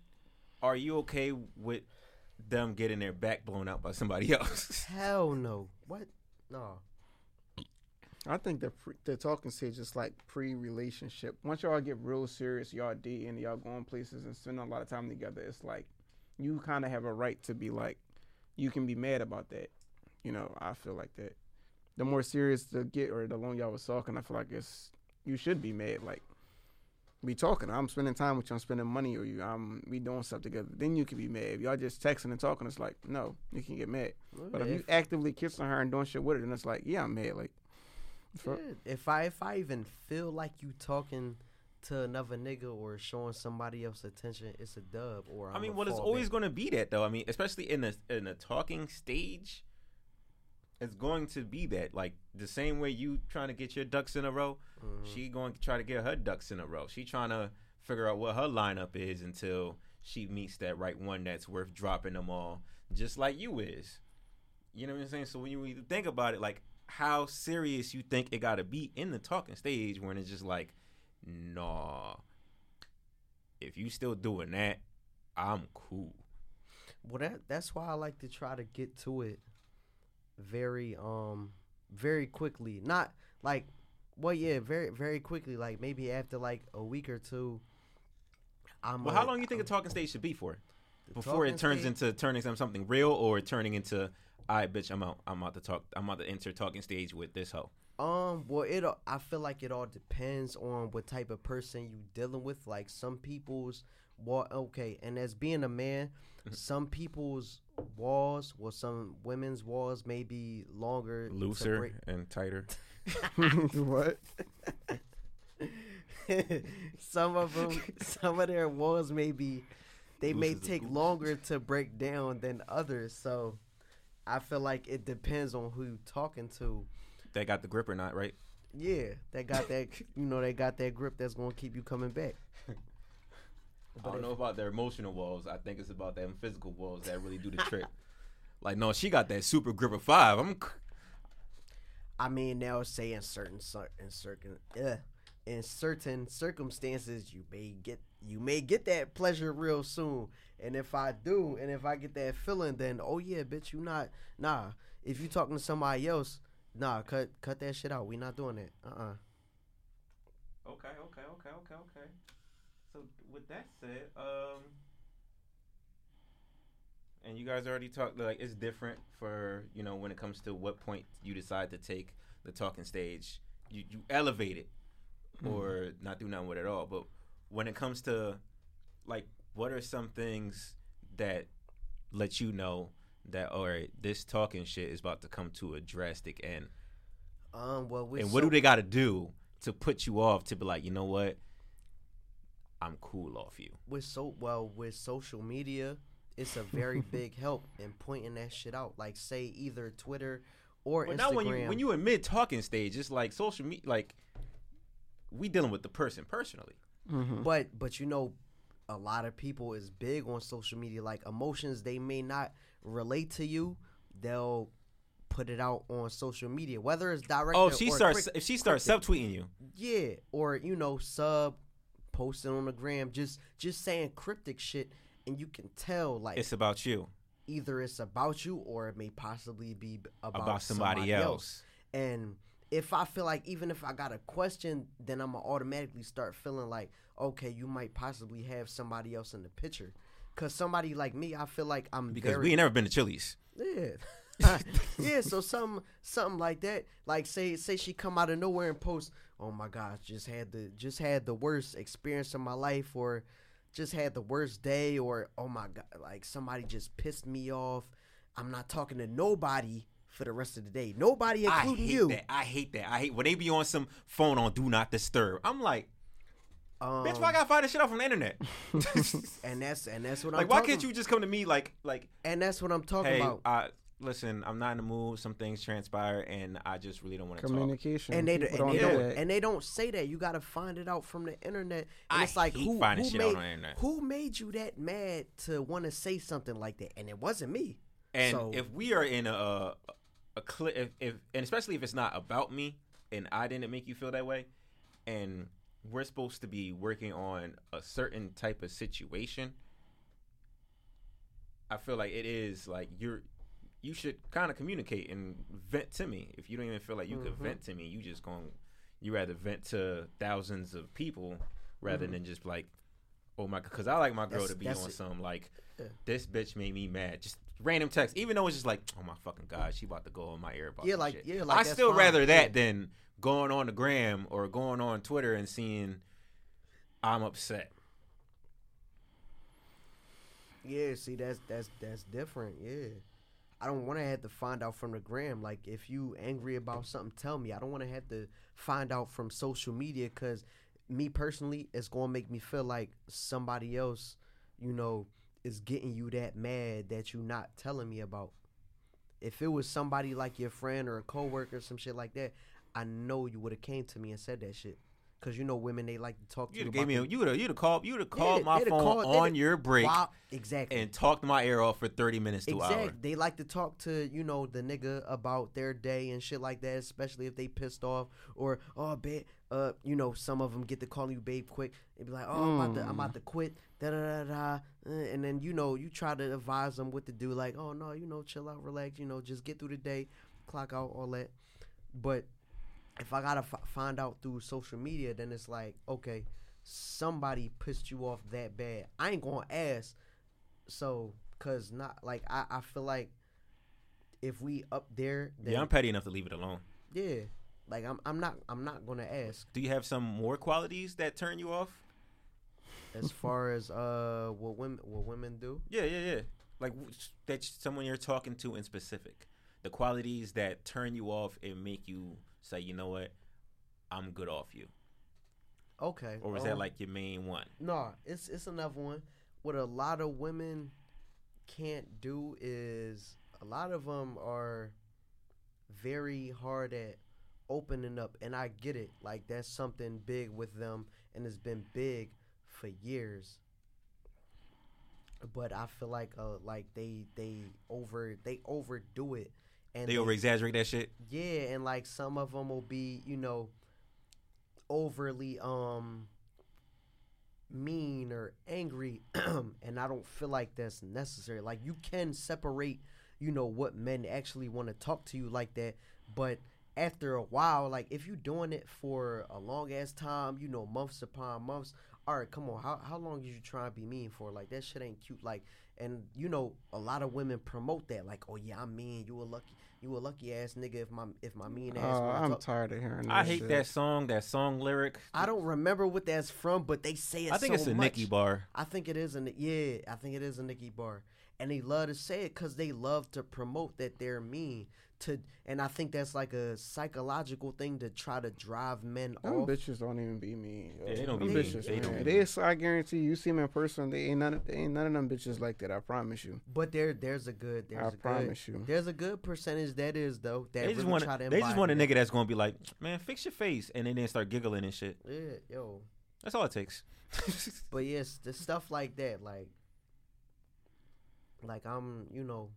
are you okay with them getting their back blown out by somebody else? hell no. What? No. I think the pre- the talking stage is like pre-relationship. Once y'all get real serious, y'all D and y'all going places and spending a lot of time together. It's like you kind of have a right to be like, you can be mad about that. you know, I feel like that. The more serious to get or the longer y'all was talking, I feel like it's you should be mad. Like we talking, I'm spending time with you, I'm spending money with you, I'm we doing stuff together. Then you can be mad. If y'all just texting and talking, it's like no, you can get mad. But if you actively kissing her and doing shit with her, then it's like yeah, I'm mad. Like. Yeah, if I if I even feel like you talking to another nigga or showing somebody else attention, it's a dub. Or I I'ma mean, well, it's always going to be that though. I mean, especially in a in a talking stage, it's going to be that. Like the same way you trying to get your ducks in a row, Mm-hmm. she going to try to get her ducks in a row. She trying to figure out what her lineup is until she meets that right one that's worth dropping them all, just like you is. You know what I'm saying? So when you really think about it, like how serious you think it got to be in the talking stage, when it's just like, nah. If you still doing that, I'm cool. Well, that that's why I like to try to get to it very um very quickly. Not like well yeah, very very quickly. Like maybe after like a week or two. I'm Well, a- how long you think a talking stage should be for? Before it turns stage- into turning into something real, or turning into, all right, bitch, I'm out. I'm out to talk. I'm out to enter talking stage with this hoe. Um, well, it. I feel like it all depends on what type of person you dealing with. Like some people's wall. Okay, and as being a man, some people's walls, well, some women's walls may be longer, Looser break- and tighter. what? some of them, some of their walls may be, they may Loose as a take goose. longer to break down than others. So, I feel like it depends on who you're talking to. They got the grip or not, right? Yeah, they got that. you know, they got that grip that's gonna keep you coming back. I don't know about their emotional walls. I think it's about them physical walls that really do the trick. Like, no, she got that super grip of five. I'm. I mean, now say in certain cer- in certain uh, in certain circumstances, you may get you may get that pleasure real soon. And if I do, and if I get that feeling, then oh yeah, bitch, you not nah. If you talking to somebody else, nah, cut cut that shit out. We not doing that. Uh uh Okay, okay, okay, okay, okay. With that said, um, and you guys already talked like it's different for you know when it comes to what point you decide to take the talking stage. You you elevate it or not do nothing with it at all. But when it comes to like, what are some things that let you know that all right, this talking shit is about to come to a drastic end? Um, well, and what so- do they got to do to put you off to be like, you know what? I'm cool off you. with so well with social media, it's a very big help in pointing that shit out. Like say either Twitter or But Instagram. now when you when you in mid talking stage, it's like social media. Like we dealing with the person personally. Mm-hmm. But but you know, a lot of people is big on social media. Like emotions they may not relate to you, they'll put it out on social media, whether it's direct. Oh, if she or starts quick- if she starts quick- subtweeting you, yeah, or you know, sub posting on the gram, just just saying cryptic shit, and you can tell like it's about you. either it's about you or it may possibly be about, About somebody else. And if I feel like even if I got a question, then I'm gonna automatically start feeling like, okay, you might possibly have somebody else in the picture. Cause somebody like me, I feel like I'm Because very we ain't never been to Chili's. yeah. yeah, so some something like that. Like say say she come out of nowhere and post, "Oh my gosh, just had the just had the worst experience of my life or just had the worst day or oh my god, like somebody just pissed me off. I'm not talking to nobody for the rest of the day. Nobody including I hate you. that. I hate that. I hate when they be on some phone on do not disturb. I'm like, Um, bitch, why I gotta find this shit off on the internet? and that's and that's what I'm like, why can't you just come to me like like And that's what I'm talking hey, about. I listen, I'm not in the mood. Some things transpire, and I just really don't want to talk. Communication. and they, People and, they do don't, and they don't say that. You got to find it out from the internet. And I it's like hate who, finding who shit out made on the internet. who made you that mad to want to say something like that? And it wasn't me. And So- if we are in a a, a cli if, if and especially if it's not about me and I didn't make you feel that way, and we're supposed to be working on a certain type of situation, I feel like it is like you're you should kind of communicate and vent to me. If you don't even feel like you could mm-hmm. vent to me, you just going you rather vent to thousands of people rather mm-hmm. than just like oh my, god because I like my girl That's- to be on it. some like, Yeah. this bitch made me mad. Just random text, even though it's just like, oh my fucking god, she about to go on my ear Yeah, like- shit. yeah, like, I still fine. rather that Yeah. than going on the gram or going on Twitter and seeing I'm upset. Yeah, see that's that's that's different. Yeah. I don't want to have to find out from the gram. Like, if you angry about something, tell me. I don't want to have to find out from social media because me personally, it's gonna make me feel like somebody else, you know, is getting you that mad that you not telling me about. If it was somebody like your friend or a coworker, or some shit like that, I know you would have came to me and said that shit. Cause you know women they like to talk to You'd You gave me a, you would have, you'd have called, you'd have called my phone called- on your break Wow, exactly. and talked my ear off for thirty minutes to an hour. They like to talk to you know the nigga about their day and shit like that, especially if they pissed off or oh babe, uh, you know some of them get to call you babe quick. They be like, oh I'm about to I'm about to quit, da da da da, uh, and then you know you try to advise them what to do, like oh no, you know chill out, relax, you know just get through the day, clock out all that. But if I gotta f- find out through social media, then it's like okay, somebody pissed you off that bad. I ain't gonna ask. So, cause not like I, I feel like if we up there, then yeah, I'm petty enough to leave it alone. yeah, like I'm I'm not I'm not gonna ask Do you have some more qualities that turn you off? as far as uh what women what women do. Yeah, yeah, yeah. Like that someone you're talking to in specific. The qualities that turn you off and make you say, you know what, I'm good off you. Okay, Or was that um, like your main one? No, it's it's another one. What a lot of women can't do is a lot of them are very hard at opening up, and I get it. Like that's something big with them, and it's been big for years. But I feel like uh like they they over they overdo it, and They over exaggerate that shit. yeah, and like some of them will be, you know, overly um mean or angry and I don't feel like that's necessary. Like you can separate, you know, what men actually want to talk to you like that, but after a while, like if you're doing it for a long ass time, you know, months upon months, all right, come on, how how long is you trying to be mean for? Like that shit ain't cute. Like, and you know, a lot of women promote that, like, oh yeah, I'm mean. You a lucky, you a lucky ass nigga if my if my mean ass. Oh, I'm talk- tired of hearing. That. I that hate shit. that song, that song lyric. I don't remember what that's from, but they say it. I think so it's a much. Nicki bar. I think it is a yeah. I think it is a Nicki bar, and they love to say it because they love to promote that they're mean to, and I think that's like a psychological thing to try to drive men Them off. bitches don't even be me. yo. Yeah, they don't be mean. bitches, They don't They is- I guarantee you, you see them in person, they ain't none. Of, they ain't none of them bitches like that. I promise you. But there, there's a good, there's I a good, promise you. there's a good percentage that is though. That They just really want try to they just want a nigga that's gonna be like, man, fix your face, and then they start giggling and shit. Yeah, yo. That's all it takes. But yes, the stuff like that, like, like I'm, you know,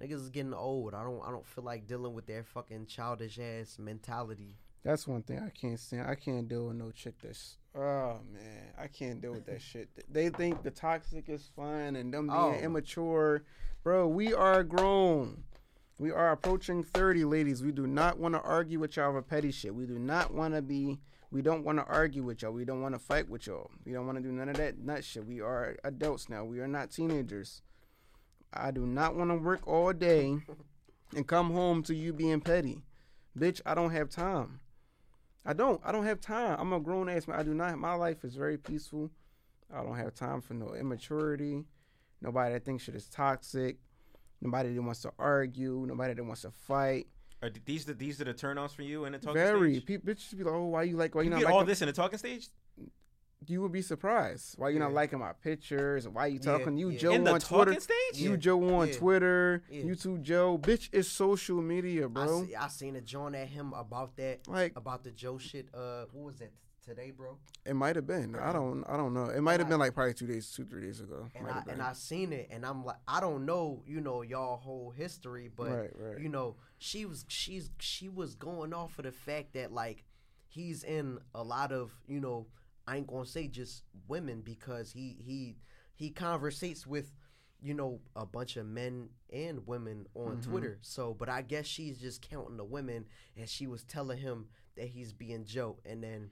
niggas is getting old. I don't, I don't feel like dealing with their fucking childish ass mentality. That's one thing I can't stand. I can't deal with no chick that's. Oh man, I can't deal with that shit. They think the toxic is fun and them being Oh. immature, bro. We are grown. We are approaching thirty, ladies. We do not want to argue with y'all over petty shit. We do not want to be. We don't want to argue with y'all. We don't want to fight with y'all. We don't want to do none of that nut shit. We are adults now. We are not teenagers. I do not want to work all day and come home to you being petty. Bitch, I don't have time. I don't. I don't have time. I'm a grown ass man. I do not. My life is very peaceful. I don't have time for no immaturity. Nobody that thinks shit is toxic. Nobody that wants to argue. Nobody that wants to fight. Uh, are these the these are the turn offs for you in the talking Very. stage? Pe- bitches be like, oh, why you like? Why you, You not get like? all this in the talking stage? You would be surprised. Why you not Yeah. liking my pictures? Why you Yeah, talking? You yeah. Joe In the on Twitter. stage? You Yeah. Joe on Yeah. Twitter. Yeah. You too Joe. Bitch, it's social media, I bro. see, I seen a joint at him about that, Like- about the Joe shit. Uh, what was that today, bro? It might have been. I don't. I don't know. It might have been like probably two days, two three days ago. And I and I seen it, and I'm like, I don't know, you know, y'all whole history, but Right, right. you know, she was she's she was going off of the fact that like he's in a lot of you know, I ain't gonna say just women because he he he conversates with you know a bunch of men and women on Mm-hmm. Twitter. So, but I guess she's just counting the women, and she was telling him that he's being Joe, and then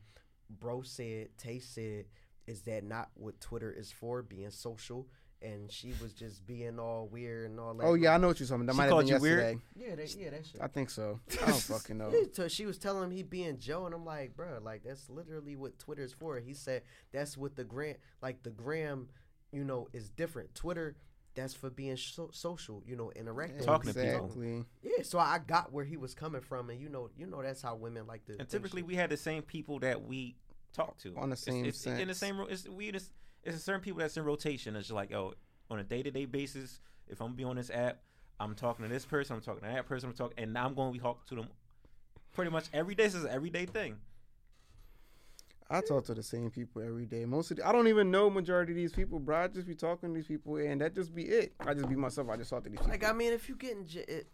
bro said, Tay said, is that not what Twitter is for? Being social, and she was just being all weird and all that. Oh yeah, I know what you're talking about. That She might have called been you weird? yeah, that, yeah, that shit. I think so. I don't fucking know. So she was telling him he being Joe, and I'm like, bro, like that's literally what Twitter's for. He said that's what the gram, like the gram, you know, is different. Twitter, that's for being so- social, you know, interacting. Talking to people. Yeah, so I got where he was coming from, and you know, you know that's how women like to. And typically, shit. we had the same people that we talk to On the same it's, in the same. room. It's we just it's a certain people that's in rotation. It's just like oh, on a day to day basis, if I'm going to be on this app, I'm talking to this person, I'm talking to that person, I'm talking, and I'm going to be talking to them pretty much every day. This is an everyday thing. I talk to the same people every day. Most of the, I don't even know majority of these people, bro. I just be talking to these people, and that just be it. I just be myself. I just talk to these people. Like I mean, if you getting, je- it,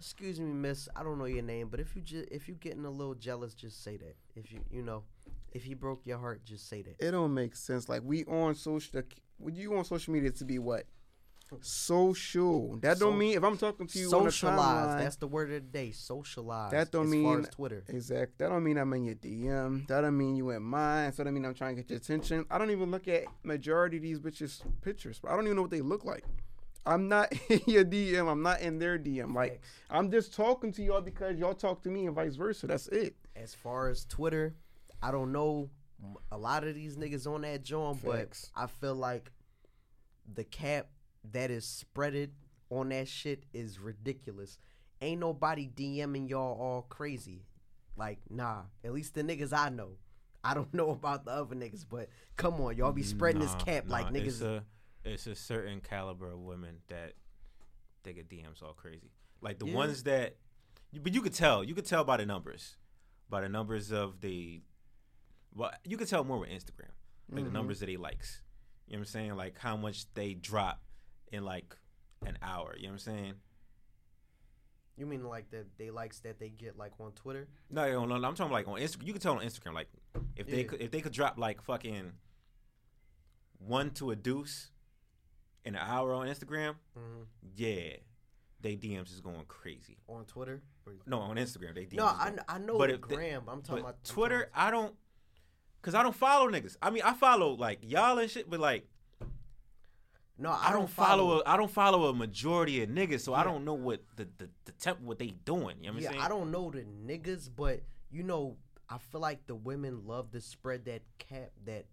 excuse me, miss, I don't know your name, but if you just if you getting a little jealous, just say that. If you you know, if he broke your heart, just say that. it don't make sense. Like we on social, would you on social media to be what? Social. That don't mean if I'm talking to you the Socialize. That's the word of the day. Socialize. That don't as mean far as Twitter. Exact. That don't mean I'm in your DM. That don't mean you in mine. So that mean I'm trying to get your attention. I don't even look at majority of these bitches' pictures. I don't even know what they look like. I'm not in your DM. I'm not in their DM. Like. I'm just talking to y'all because y'all talk to me and vice versa. That's it. As far as Twitter, I don't know a lot of these niggas on that joint, but I feel like the cap that is spreaded on that shit is ridiculous. Ain't nobody DMing y'all all crazy. Like, nah. At least the niggas I know. I don't know about the other niggas, but come on, y'all be spreading this Nah, cap like niggas. It's a, it's a certain caliber of women that they get DMs all crazy. Like the Yeah. ones that, but you could tell. You could tell by the numbers, by the numbers of the. Well, you can tell more with Instagram, like Mm-hmm. the numbers that he likes. You know what I'm saying? Like how much they drop in like an hour. You know what I'm saying? you mean like the they likes that they get like on Twitter? No, no, no, I'm talking like on Instagram. You can tell on Instagram, like if they Yeah. could, if they could drop like fucking one to a deuce in an hour on Instagram, Mhm. yeah, they DMs is going crazy. On Twitter? No, on Instagram they DMs. No, I, I know But if they- gram. I'm talking but about Twitter, I don't, cause I don't follow niggas. I mean, I follow like y'all and shit, but like No, I, don't follow. a, I don't follow a majority of niggas, so I don't know what the the, the temp what they doing. You know what I'm yeah, saying? I don't know the niggas, but you know, I feel like the women love to spread that cap that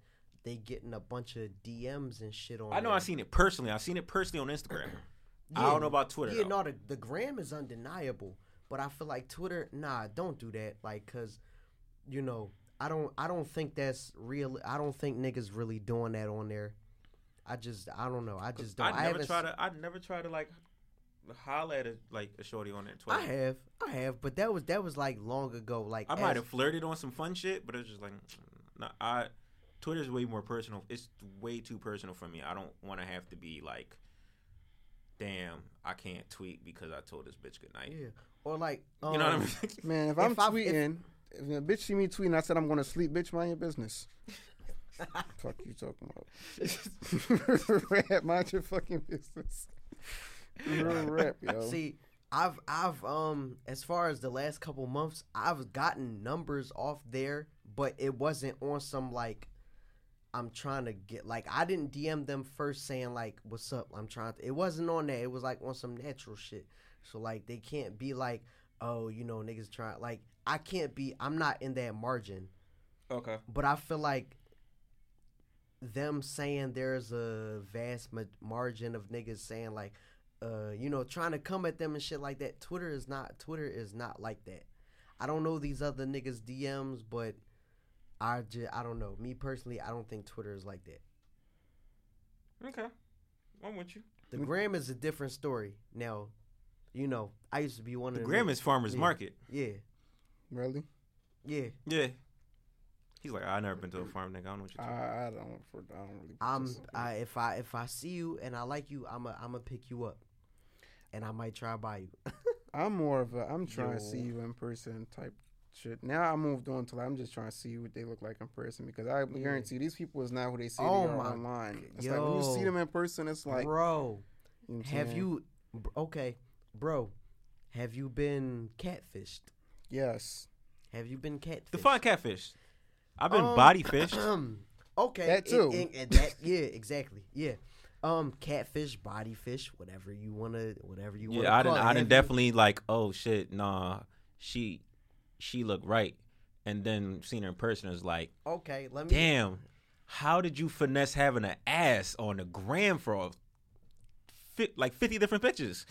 they getting a bunch of DMs and shit on. I know there. I seen it personally. I seen it personally on Instagram. I don't know about Twitter. Yeah, though. no, the, the gram is undeniable, but I feel like Twitter, nah, don't do that. Like, cause you know, I don't, I don't think that's real. I don't think niggas really doing that on there. I just, I don't know. I just don't. I, I never haven't try to. I never try to like holler at a, like a shorty on that Twitter. I have, I have, but that was that was like long ago. Like I as- might have flirted on some fun shit, but it's just like, nah, I. Twitter's way more personal. It's way too personal for me. I don't want to have to be like, damn, I can't tweet because I told this bitch good night. Yeah, or like, You know what I um, mean? Man, if, If I'm if I- if- tweeting, if, a bitch see me tweeting, I said I'm going to sleep. Bitch, mind your business. Fuck you talking about? rap, mind your fucking business. Real rap, yo. See, I've I've um as far as the last couple months, I've gotten numbers off there, but it wasn't on some like I'm trying to get like I didn't DM them first saying like what's up. I'm trying to. It wasn't on that. It was like on some natural shit. So like they can't be like oh you know niggas trying like I can't be. I'm not in that margin. okay. But I feel like them saying there's a vast ma- margin of niggas saying like, uh, you know, trying to come at them and shit like that. Twitter is not. Twitter is not like that. I don't know these other niggas DMs, but I just I don't know. Me personally, I don't think Twitter is like that. Okay. I'm with you. The gram is a different story. Now, you know, I used to be one The of the gram is farmer's yeah. market. Yeah, Really? yeah. Yeah. He's like, I never been to a farm, nigga. I don't know what you're talking. I, I don't. For, I don't really. I'm. I if I if I see you and I like you, I'm a I'm gonna pick you up, and I might try buy you. I'm more of a. I'm trying to see you in person type shit. Now I moved on to like, I'm just trying to see what they look like in person because I guarantee these people is not who they see Oh they are online. It's like when you see them in person, it's like. bro, you know have saying? you? Okay, bro, have you been catfished? Yes. Have you been catfished? Define catfish. I've been Um, body fished. Okay, That and- too. and- and that, yeah, exactly. Yeah. Um, catfish, body fish, whatever you wanna, whatever you wanna. Yeah, I didn't. I didn't definitely like. Oh shit, nah. She, she looked right, and then seen her in person is like, Okay, let me. damn. How did you finesse having an ass on the gram for a fi- like fifty different pictures?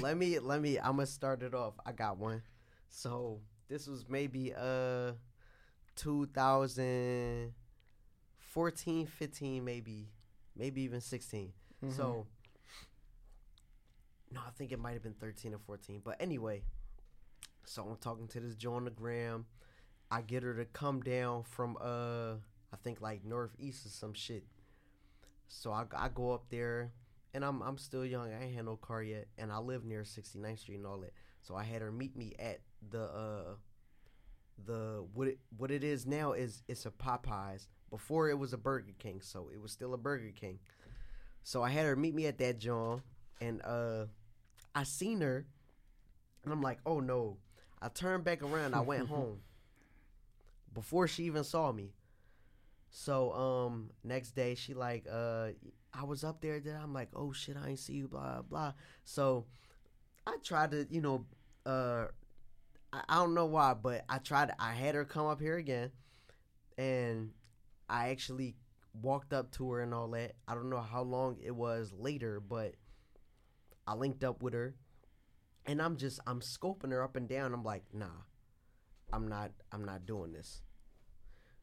let me let me i'm gonna start it off i got one so this was maybe uh 2014 15 maybe maybe even 16 so no i think it might have been 13 or 14 but anyway. So i'm talking to this joe on the gram i get her to come down from uh i think like northeast or some shit. So I, I go up there and I'm I'm still young. I ain't had no car yet, and I live near 69th Street and all that. So I had her meet me at the uh the what it what it is now is it's a Popeyes. Before it was a Burger King, so it was still a Burger King. So I had her meet me at that John, and uh I seen her, and I'm like, oh no. I turned back around. I went home before she even saw me. So um next day she like uh I was up there then I'm like oh shit I ain't see you blah blah. So I tried to you know uh I, don't know why but I tried I had her come up here again and I actually walked up to her and all that. I don't know how long it was later but I linked up with her and I'm just I'm scoping her up and down. I'm like nah I'm not I'm not doing this.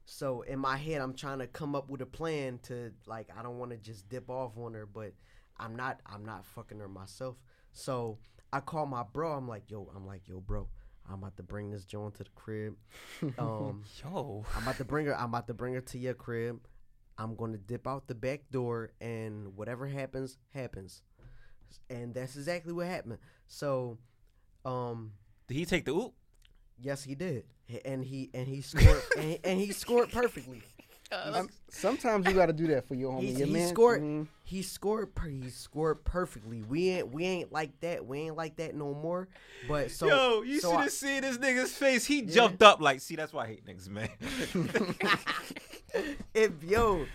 So in my head, I'm trying to come up with a plan to like I don't want to just dip off on her, but I'm not I'm not fucking her myself. So I call my bro. I'm like, yo, I'm like, yo, bro, I'm about to bring this joint to the crib. Um, Yo, I'm about to bring her. I'm about to bring her to your crib. I'm gonna dip out the back door, and whatever happens, happens. And that's exactly what happened. So, um, did he take the oop? yes, he did, and he and he scored, and, he, and he scored perfectly. Sometimes you got to do that for your homie. He, your he man, scored. mm, He scored. Per, he scored perfectly. We ain't. We ain't like that. We ain't like that no more. But so. Yo, you so should I- have seen this nigga's face. He jumped up like, see, that's why I hate niggas, man. If yo,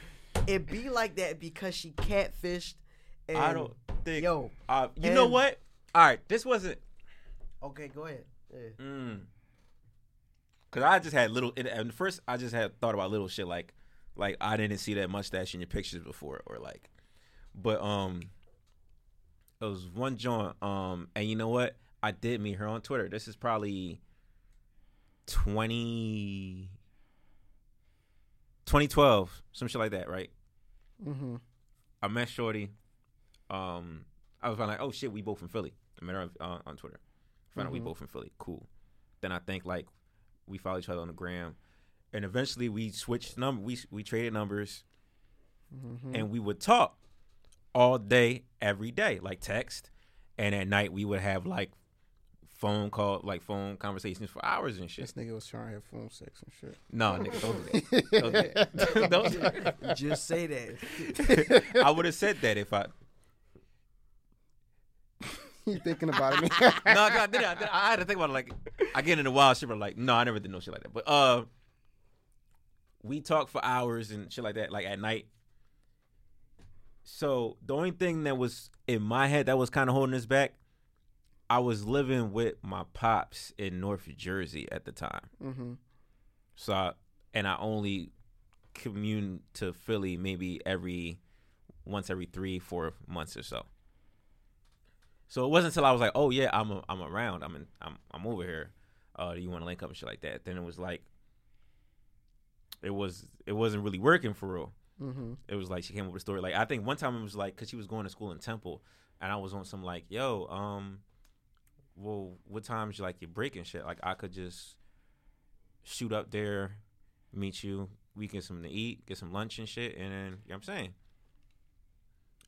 it be like that because she catfished. And, I don't think. Yo, uh, you know what? All right, this wasn't. Okay, go ahead. Yeah. Mm. Cause I just had little. And and first, I just had thought about little shit like, like I didn't see that mustache in your pictures before, or like, but um, it was one joint. Um, and you know what? I did meet her on Twitter. This is probably 20, 2012, some shit like that, right? mhm. I met Shorty. Um, I was like, oh shit, we both from Philly. I met her on, on Twitter. Found out we both from Philly. Cool. Then I think like we followed each other on the gram, and eventually we switched number. We we traded numbers, and we would talk all day, every day, like text, and at night we would have like phone call, like phone conversations for hours and shit. This nigga was trying to have phone sex and shit. No, nigga, don't do that. Don't do that. Don't. Just say that. I would have said that if I. You thinking about it? no, I did it. I, did. I had to think about it. Like, I get into wild shit, but like, no, I never did no shit like that. But uh, we talk for hours and shit like that, like at night. So the only thing that was in my head that was kind of holding us back, I was living with my pops in North Jersey at the time. mm-hmm. So, I, and I only commune to Philly maybe every once every three, four months or so. So it wasn't until I was like, "Oh yeah, I'm a, I'm around. I'm in, I'm I'm over here. Uh, do you want to link up and shit like that?" Then it was like, it was it wasn't really working for real. Mm-hmm. It was like she came up with a story. Like I think one time it was like because she was going to school in Temple, and I was on some like, "Yo, um, well, what time's like your break and shit? Like I could just shoot up there, meet you. We get something to eat, get some lunch and shit, and then you know what I'm saying.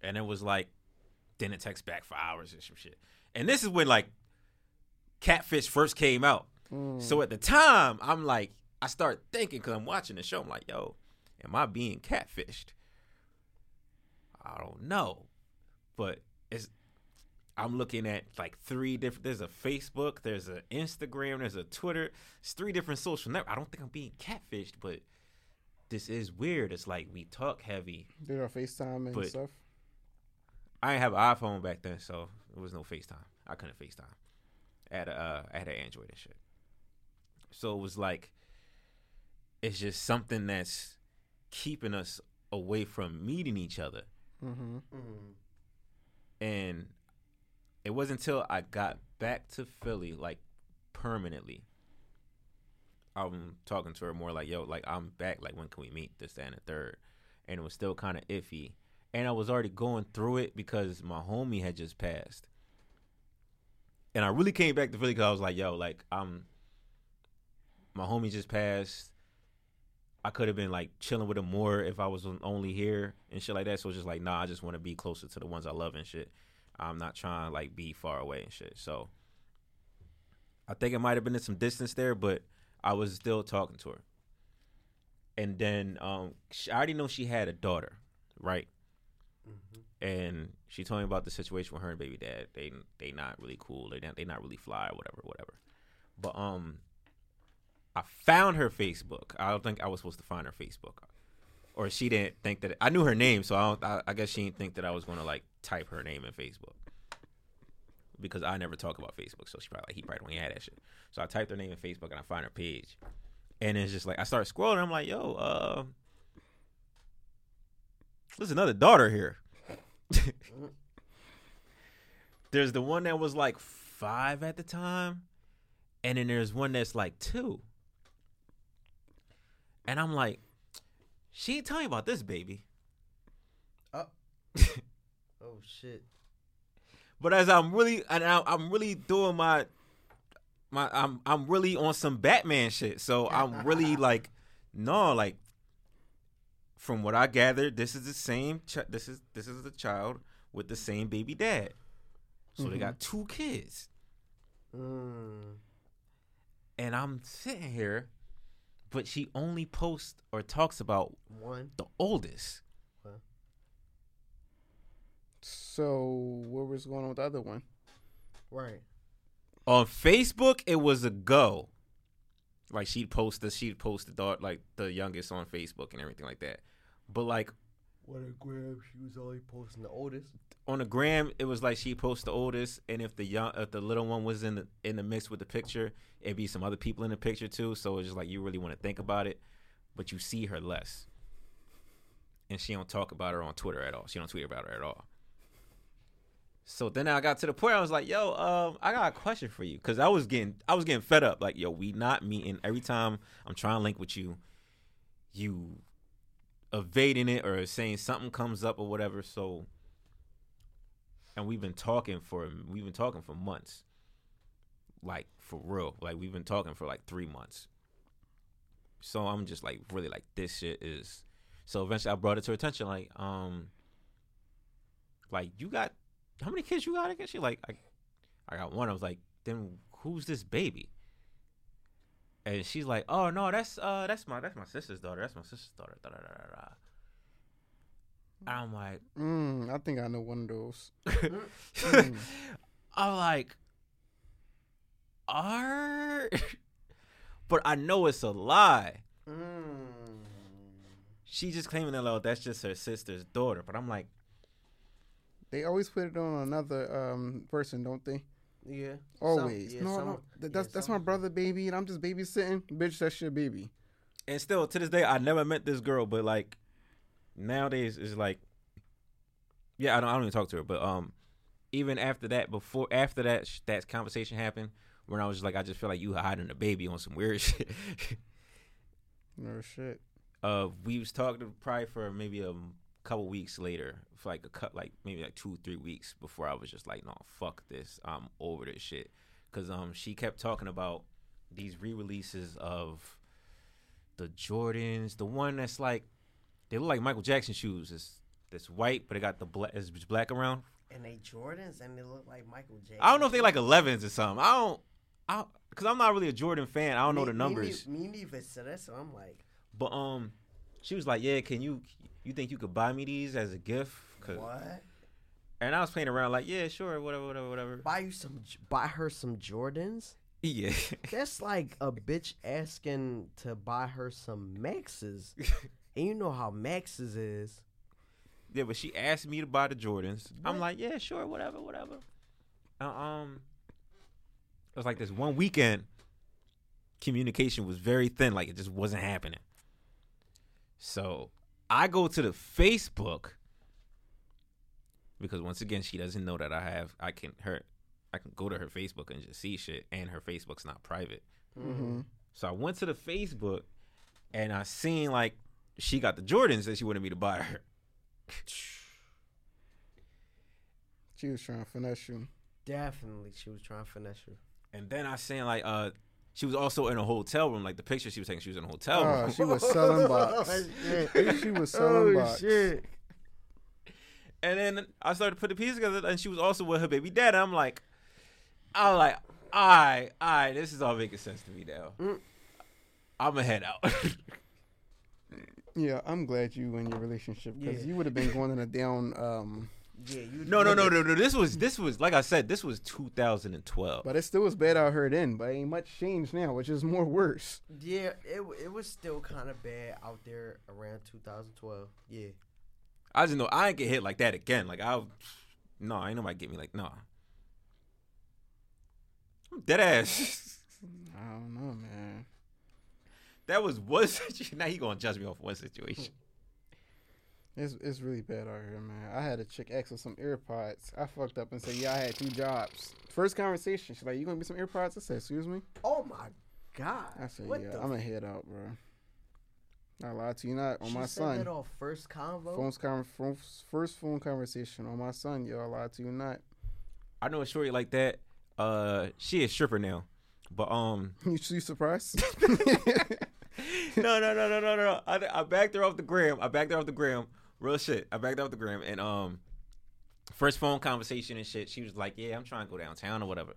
And it was like didn't text back for hours and some shit. And this is when like Catfish first came out. So at the time, I'm like, I start thinking because I'm watching the show. I'm like, yo, am I being catfished? I don't know, but it's. I'm looking at like three different. There's a Facebook, there's an Instagram, there's a Twitter. It's three different social networks. I don't think I'm being catfished, but this is weird. It's like we talk heavy. Did our FaceTime and stuff. I didn't have an iPhone back then, so there was no FaceTime. I couldn't FaceTime. I had a, uh, I had an Android and shit. So it was like, it's just something that's keeping us away from meeting each other. Mm-hmm. And it wasn't until I got back to Philly, like permanently. I'm talking to her more like, yo, like I'm back. Like, when can we meet? This, that, and the third. And it was still kind of iffy. And I was already going through it because my homie had just passed. And I really came back to Philly because I was like, yo, like I'm. My homie just passed. I could have been like chilling with him more if I was only here and shit like that. So it's just like, nah, I just want to be closer to the ones I love and shit. I'm not trying to like be far away and shit. So I think it might have been in some distance there, but I was still talking to her. And then um, she, I already know she had a daughter, right? And she told me about the situation with her and baby dad. They they not really cool. They not, they not really fly or whatever, whatever. But um, I found her Facebook. I don't think I was supposed to find her Facebook, or she didn't think that I knew her name. So I. I, I guess she didn't think that I was gonna like type her name in Facebook because I never talk about Facebook. So she probably like he probably don't have that shit. So I typed her name in Facebook and I find her page, and it's just like I start scrolling. I'm like, yo, uh, there's another daughter here. there's the one that was like five at the time, and then there's one that's like two. And I'm like, she ain't telling me about this baby. Oh oh shit. But as I'm really, and I, I'm really doing my, my, I'm, I'm really on some Batman shit. So I'm really like, no, like, from what I gathered, this is the same. Ch- this is this is the child with the same baby dad. So they got two kids, Mm. and I'm sitting here, but she only posts or talks about One. the oldest. So what was going on with the other one? Right. on Facebook, it was a go. Like she'd post the she'd post the daughter, like the youngest on Facebook and everything like that. But like What a gram. She was only posting the oldest. on the gram, it was like she posts the oldest, and if the young, if the little one was in the in the mix with the picture, it'd be some other people in the picture too. So it's just like you really want to think about it, but you see her less, and she don't talk about her on Twitter at all. She don't tweet about her at all. So then I got to the point I was like, "Yo, um, I got a question for you," because I was getting, I was getting fed up. Like, yo, we not meeting. Every time I'm trying to link with you, you evading it or saying something comes up or whatever. So, and we've been talking for we've been talking for months, like for real. Like we've been talking for like three months. So I'm just like really like this shit is. So eventually I brought it to her attention, like um, like you got how many kids you got? I guess she like I, I got one. I was like, then who's this baby? And she's like, oh no, that's uh that's my that's my sister's daughter. That's my sister's daughter. Da, da, da. I'm like, Mm, I think I know one of those. I'm like, are, but I know it's a lie. Mm. She just claiming that oh, that's just her sister's daughter. But I'm like, They always put it on another um person, don't they? Yeah. Always. Some- yeah, no, some- no. Th- That's yeah, that's some- my brother, baby, and I'm just babysitting. Bitch, that's your baby. and still to this day, I never met this girl. But like nowadays, it's like, yeah, I don't, I don't even talk to her. But um, even after that, before after that sh- that conversation happened, when I was just like, I just feel like you hiding a baby on some weird shit. No shit. uh we was talking probably for maybe a couple weeks later for like a cut like maybe like two three weeks before i was just like no fuck this i'm over this shit because um she kept talking about these re-releases of the jordans the one that's like they look like michael jackson shoes it's it's white but it got the black it's black around And they Jordans and they look like Michael Jackson. i don't know if they like 11s or something i don't i because i'm not really a jordan fan i don't know the numbers Me, neither. So that's what I'm like. But um, she was like, "Yeah, can you you think you could buy me these as a gift?" What? And I was playing around like, "Yeah, sure, whatever, whatever, whatever." Buy you some. Buy her some Jordans. Yeah. That's like a bitch asking to buy her some Maxes. and you know how Maxes is. Yeah, but she asked me to buy the Jordans. I'm like, yeah, sure, whatever, whatever. Uh, um, it was like this one weekend. Communication was very thin, like it just wasn't happening. So I go to the Facebook because once again, she doesn't know that I have. I can her, I can go to her Facebook and just see shit, and her Facebook's not private. Mm-hmm. So I went to the Facebook, and I seen like she got the Jordans that she wanted me to buy her. She was trying to finesse you. Definitely, she was trying to finesse you. And then I seen like uh she was also in a hotel room. Like the picture she was taking, she was in a hotel Oh, room. she was selling box. she was selling oh box. shit! And then I started to put the pieces together, and she was also with her baby dad. I'm like, I'm like, all right, all right, this is all making sense to me now. Mm. I'm gonna head out. Yeah, I'm glad you in your relationship because Yeah. you would have been going in a down. Um, Yeah, you. no, no, no, no, no. This was this was like I said, this was 2012. but it still was bad out here then. But ain't much changed now, which is more worse. Yeah, it it was still kind of bad out there around 2012. Yeah. I just know I ain't get hit like that again. Like I, no, ain't nobody get me like no. I'm dead ass. I don't know, man. That was one situation. Now he gonna judge me off one situation. It's it's really bad out here, man. I had a chick ask for some AirPods. I fucked up and said, "Yeah, I had two jobs." First conversation, she's like, "You gonna be some AirPods?" I said, "Excuse me." Oh my god. I said, what "Yeah, the I'm gonna head out, bro." Not lie to you, not on she my said son. that off first convo. Phone's con- first phone conversation on my son, yo. I lied to you, not. I know a shorty like that. Uh, she is stripper now, but um, You, you surprised? no, no, no, no, no, no. I, I backed her off the gram. I backed her off the gram. Real shit. I backed up the gram, and um, first phone conversation and shit. She was like, "Yeah, I'm trying to go downtown or whatever,"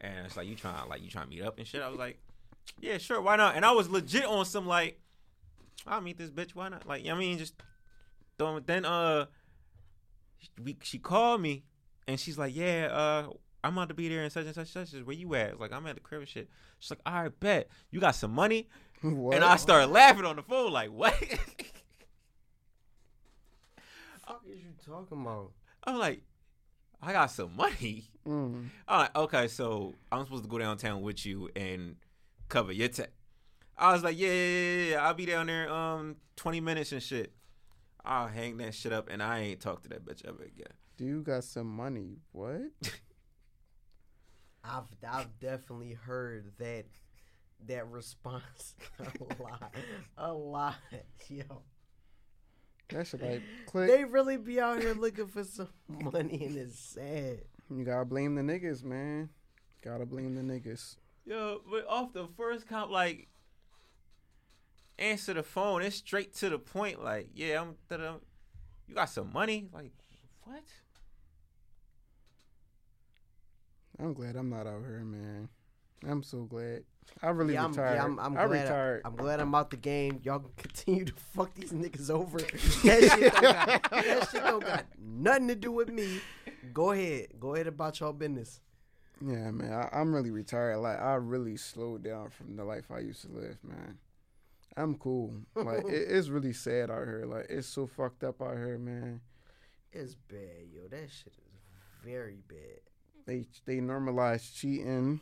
and it's like, "You trying like you trying to meet up and shit?" I was like, "Yeah, sure, why not?" And I was legit on some like, "I'll meet this bitch. Why not?" Like, you know what I mean, just don't. Then uh, we she called me, and she's like, "Yeah, uh." I'm about to be there and such and such and such. Where you at? I was like, I'm at the crib and shit. She's like, all right, bet. You got some money? what? And I started laughing on the phone, like, what? fuck is you talking about? I'm like, I got some money. Mm. I'm okay, so I'm supposed to go downtown with you and cover your tech. I was like, yeah, yeah, yeah, yeah, I'll be down there um 20 minutes and shit. I'll hang that shit up and I ain't talk to that bitch ever again. Do you got some money? What? I've I've definitely heard that that response a lot, a lot, yo. That shit like click. They really be out here looking for some money, and it's sad. You gotta blame the niggas, man. Gotta blame the niggas. Yo, but off the first comp, like, answer the phone. It's straight to the point. Like, yeah, I'm. da-da. You got some money? Like, what? I'm glad I'm not out here, man. I'm so glad. I really Yeah, I'm, retired. yeah, I'm, I'm I glad. retired. I, am glad I'm out the game. Y'all can continue to fuck these niggas over. That shit, don't got, that shit don't got nothing to do with me. Go ahead. Go ahead about y'all business. yeah, man. I, I'm really retired. Like I really slowed down from the life I used to live, man. I'm cool. Like it, it's really sad out here. Like it's so fucked up out here, man. It's bad, yo. That shit is very bad. They they normalize cheating,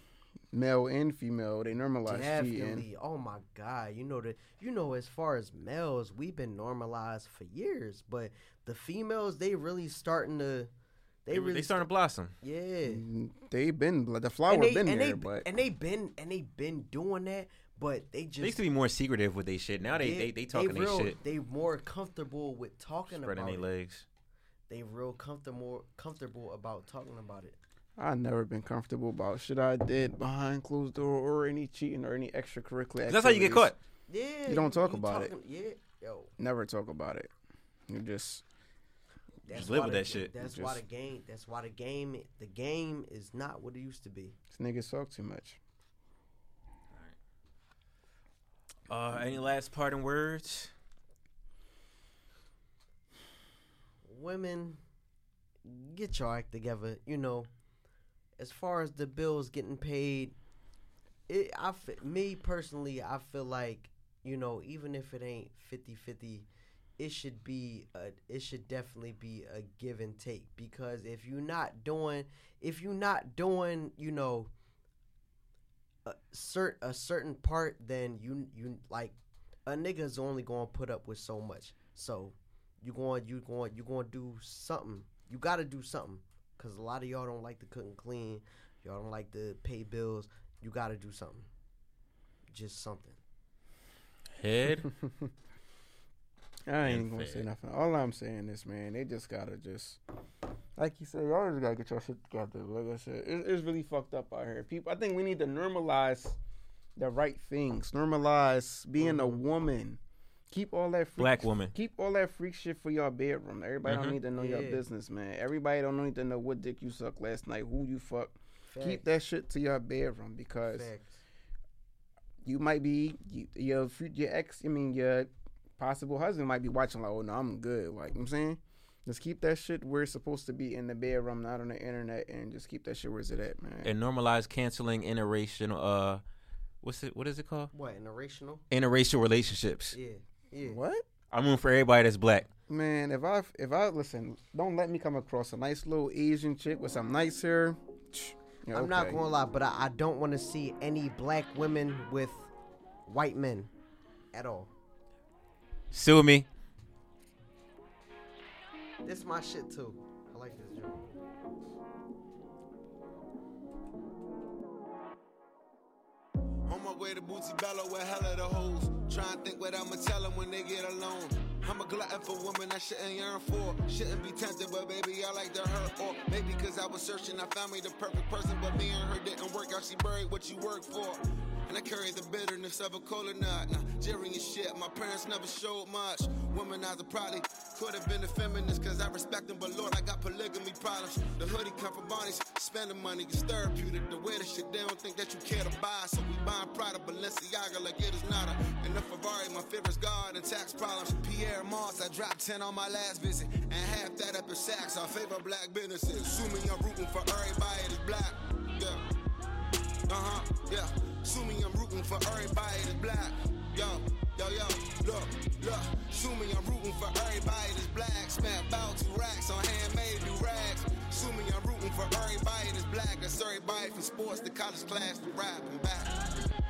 male and female. They normalize cheating. Definitely. Oh my god. You know the you know as far as males, we've been normalized for years, but the females they really starting to they, They, really they starting to blossom. yeah. Mm, They been the flower and they, been and there, they, but and they been and they been doing that, but they just They used to be more secretive with their shit. Now they they, they talking their real, shit, They more comfortable with talking spreading about their it. legs. They real comfortable comfortable about talking about it. I never been comfortable about shit I did behind closed door or any cheating or any extracurricular. That's how you get activities. caught. Yeah, You don't talk about it. Yeah, yo, Never talk about it. You just that's Just live why with the- that shit. That's You why just- the game. That's why the game. The game is not what it used to be. this niggas talk too much. Uh, any last parting words? Women, get your act together. You know, as far as the bills getting paid, it I me personally I feel like you know even if it ain't 50-50 it should be a, it should definitely be a give and take. Because if you're not doing if you're not doing you know a cert a certain part then you you like a nigga's only to put up with so much. So you going you going you to do something. You got to do something cuz a lot of y'all don't like to cook and clean y'all don't like to pay bills you got to do something just something Head. I ain't gonna say nothing. All I'm saying is, man, they just gotta just, like you said, y'all just gotta get your shit together. Like I said, it, it's really fucked up out here. People, I think we need to normalize the right things. Normalize being a mm-hmm. woman. Keep all that freak, Black woman. Keep all that freak shit for your bedroom. Everybody Mhm. don't need to know your business, man. Everybody don't need to know what dick you sucked last night, who you fuck. Keep that shit to your bedroom because Facts. you might be you, your your ex. I mean your possible husband might be watching like, oh no, I'm good. Like you know what I'm saying, just keep that shit where it's supposed to be in the bedroom, not on the internet, and just keep that shit where's it at, man. and normalize canceling interracial. Uh, what's it? What is it called? what interracial Interracial relationships. yeah yeah what? I'm rooting for everybody that's black. Man, if I if I listen, don't let me come across a nice little Asian chick with some nice hair. yeah, I'm not gonna lie, but I, I don't want to see any black women with white men at all. Sue me. This my shit too. On my way to Bootsy Bellows with hella the hoes. Try and think what I'ma tell them when they get alone. I'm a glutton for women I shouldn't yearn for. Shouldn't be tempted, but baby, I like to hurt. Or maybe cause I was searching, I found me the perfect person, but me and her didn't work out. She buried what you work for. And I carry the bitterness of a cola nut. Now, Jerry and shit, my parents never showed much. Womanizer probably could have been a feminist, cause I respect them, but Lord, I got polygamy problems. The hoodie come from spending money is therapeutic. The way the shit, they don't think that you care to buy. So we buying Prada, Balenciaga like it is nada. And the Ferrari, my favorite's God and tax problems. Pyer Moss, I dropped 10 on my last visit. And half that up in sacks, I favor black businesses. Assuming I'm rooting for everybody that's black. Yeah. Uh huh, yeah. Sue me, I'm rooting for everybody that's black. Yo, yo, yo, look, look. Sue me, I'm rooting for everybody that's black. Spent about two racks on handmade new rags. Sue me, I'm rooting for everybody that's black. That's everybody from sports to college class to rap and back.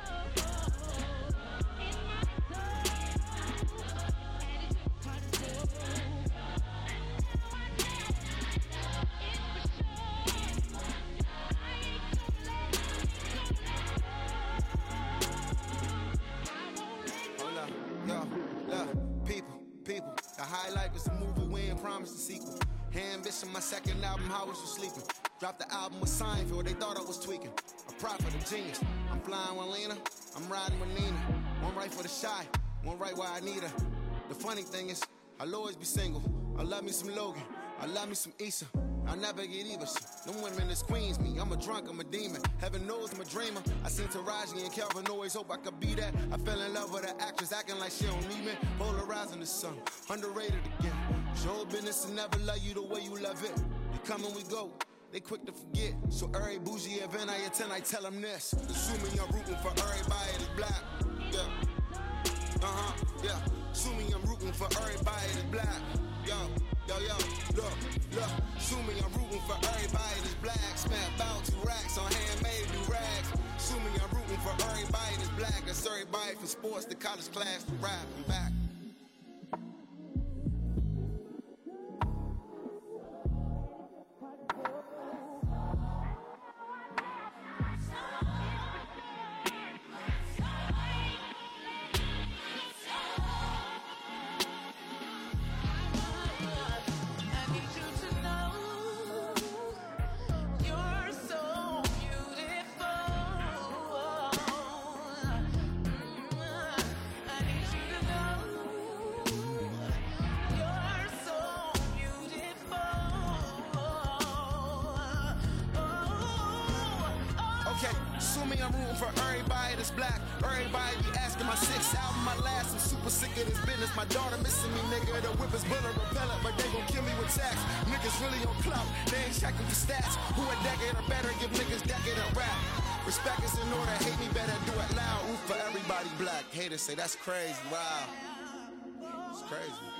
The highlight was the movie we ain't promised a sequel. Ambition, my second album, How Was You Sleeping? Dropped the album with Seinfeld, they thought I was tweaking. A prophet, a genius. I'm flying with Lena, I'm riding with Nina. One right for the shy, one right where I need her. The funny thing is, I'll always be single. I love me some Logan, I love me some Issa. I'll never get either. shit. Them women is queens me. I'm a drunk, I'm a demon. Heaven knows I'm a dreamer. I seen Taraji and Calvin always hope I could be that. I fell in love with an actress acting like she don't need me. Polarizing the sun, underrated again. Show business and never love you the way you love it. We come and we go. They quick to forget. So every bougie event I attend, I tell them this. Assuming I'm rooting for everybody that's black. Yeah. Uh-huh, yeah. Sue me, I'm rooting for everybody that's black. Yo, yo, yo, look, look. Sue me, I'm rooting for everybody that's black. Spent about two racks on handmade new rags. Sue me, I'm rooting for everybody that's black. That's everybody from sports to college class to rap and back. Sick of business. My daughter missing me, nigga. The whip is bullet repellent, but they gon' kill me with tax. Niggas really on clout, they ain't checking for stats. Who a decade or better, give niggas decade of rap. Respect is in order, hate me better do it loud. Ooh, for everybody black. Haters say that's crazy. Wow. It's crazy.